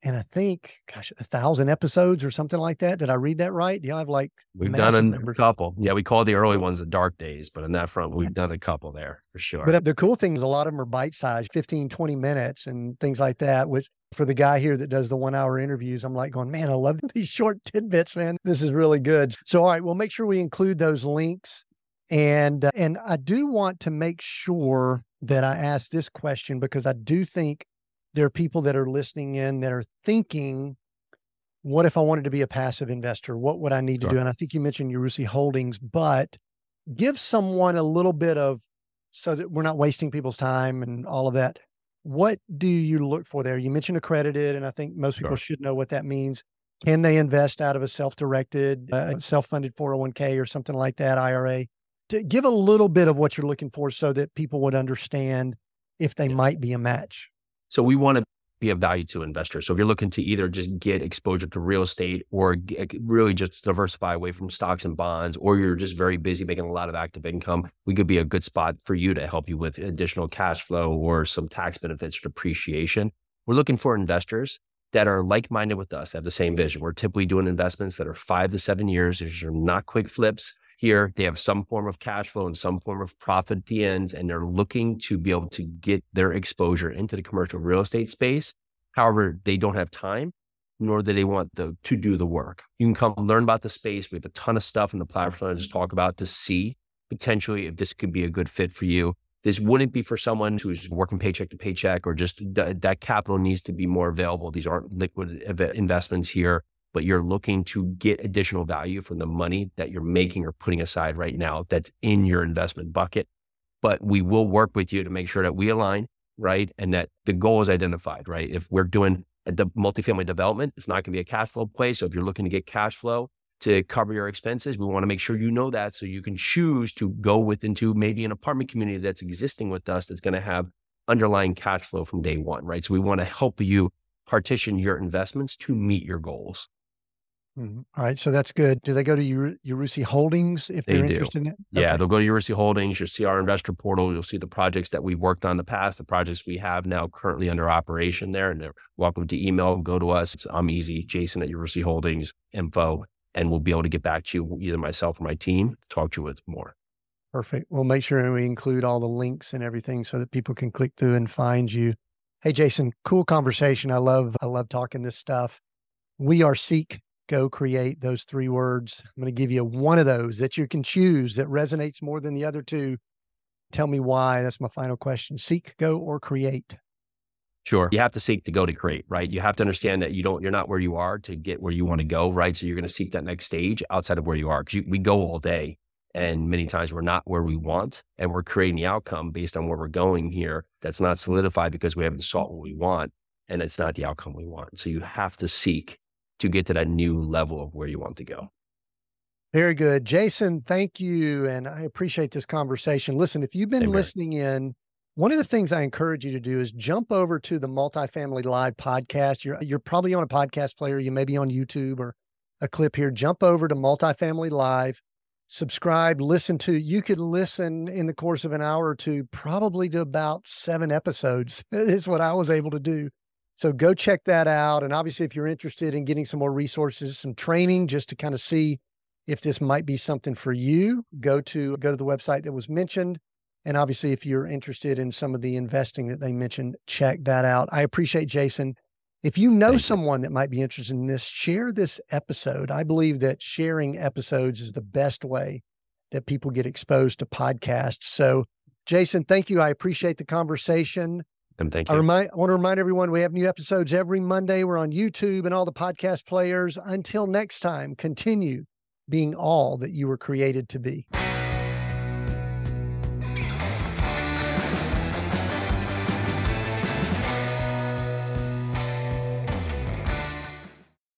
Speaker 2: and I think, gosh, a thousand episodes or something like that. Did I read that right? Do you have like
Speaker 1: we've done a numbers? couple? Yeah, we call the early ones the dark days, but on that front, we've done a couple there for sure.
Speaker 2: But uh, the cool thing is a lot of them are bite sized, 15, 20 minutes and things like that, which for the guy here that does the one hour interviews, I'm like going, man, I love these short tidbits, man. This is really good. So, all right, we'll make sure we include those links. And, uh, and I do want to make sure that I ask this question because I do think there are people that are listening in that are thinking, what if I wanted to be a passive investor? What would I need sure. to do? And I think you mentioned Yarusi Holdings, but give someone a little bit of so that we're not wasting people's time and all of that. What do you look for there? You mentioned accredited, and I think most people
Speaker 1: Sure.
Speaker 2: should know what that means. Can they invest out of a self-directed, uh, self-funded 401k or something like that, IRA? To give a little bit of what you're looking for so that people would understand if they
Speaker 1: Yeah.
Speaker 2: might be a match.
Speaker 1: So we want to be of value to investors. So if you're looking to either just get exposure to real estate or get, really just diversify away from stocks and bonds, or you're just very busy making a lot of active income, we could be a good spot for you to help you with additional cash flow or some tax benefits or depreciation. We're looking for investors that are like-minded with us, have the same vision. We're typically doing investments that are five to seven years. These are not quick flips here. They have some form of cash flow and some form of profit at the and they're looking to be able to get their exposure into the commercial real estate space. However, they don't have time, nor do they want the, to do the work. You can come learn about the space. We have a ton of stuff in the platform to just talk about to see potentially if this could be a good fit for you. This wouldn't be for someone who's working paycheck to paycheck or just th- that capital needs to be more available. These aren't liquid investments here, but you're looking to get additional value from the money that you're making or putting aside right now that's in your investment bucket. But we will work with you to make sure that we align, right? And that the goal is identified, right? If we're doing a de- multifamily development, it's not going to be a cash flow play. So if you're looking to get cash flow, to cover your expenses. We want to make sure you know that so you can choose to go with into maybe an apartment community that's existing with us that's going to have underlying cash flow from day one, right? So we want to help you partition your investments to meet your goals.
Speaker 2: Mhm. All right, so that's good. Do they go to Uru- Urusi Holdings if
Speaker 1: They
Speaker 2: they're
Speaker 1: do.
Speaker 2: interested in it?
Speaker 1: Yeah, they'll go to Yarusi Holdings. You'll see our investor portal. You'll see the projects that we've worked on in the past, the projects we have now currently under operation there. And they're welcome to email, go to us. It's, I'm easy, Jason at Yarusi Holdings info, and we'll be able to get back to you, either myself or my team, to talk to you with more.
Speaker 2: Perfect. We'll make sure we include all the links and everything so that people can click through and find you. Hey, Jason, cool conversation. I love, I love talking this stuff. We are seek, go, create. Those three words. I'm going to give you one of those that you can choose that resonates more than the other two. Tell me why. That's my final question. Seek, go, or create.
Speaker 1: Sure. You have to seek to go to create, right? You have to understand that you don't, you're not where you are to get where you want to go, right? So you're going to seek that next stage outside of where you are because we go all day. And many times we're not where we want and we're creating the outcome based on where we're going here. That's not solidified because we haven't sought what we want and it's not the outcome we want. So you have to seek to get to that new level of where you want to go.
Speaker 2: Very good. Jason, thank you. And I appreciate this conversation. Listen, if you've been
Speaker 1: here.
Speaker 2: listening in, one of the things I encourage you to do is jump over to the Multifamily Live podcast. You're, you're probably on a podcast player, you may be on YouTube or a clip here. Jump over to Multifamily Live, subscribe, listen to. You could listen in the course of an hour or two, probably to about seven episodes, is what I was able to do. So go check that out. And obviously, if you're interested in getting some more resources, some training, just to kind of see if this might be something for you, go to go to the website that was mentioned. And obviously, if you're interested in some of the investing that they mentioned, check that out. I appreciate Jason. If you know
Speaker 1: Thank you.
Speaker 2: someone that might be interested in this, share this episode. I believe that sharing episodes is the best way that people get exposed to podcasts. So, Jason, thank you. I appreciate the conversation.
Speaker 1: And thank
Speaker 2: I,
Speaker 1: you.
Speaker 2: remind, I want to remind everyone we have new episodes every Monday. We're on YouTube and all the podcast players. Until next time, continue being all that you were created to be.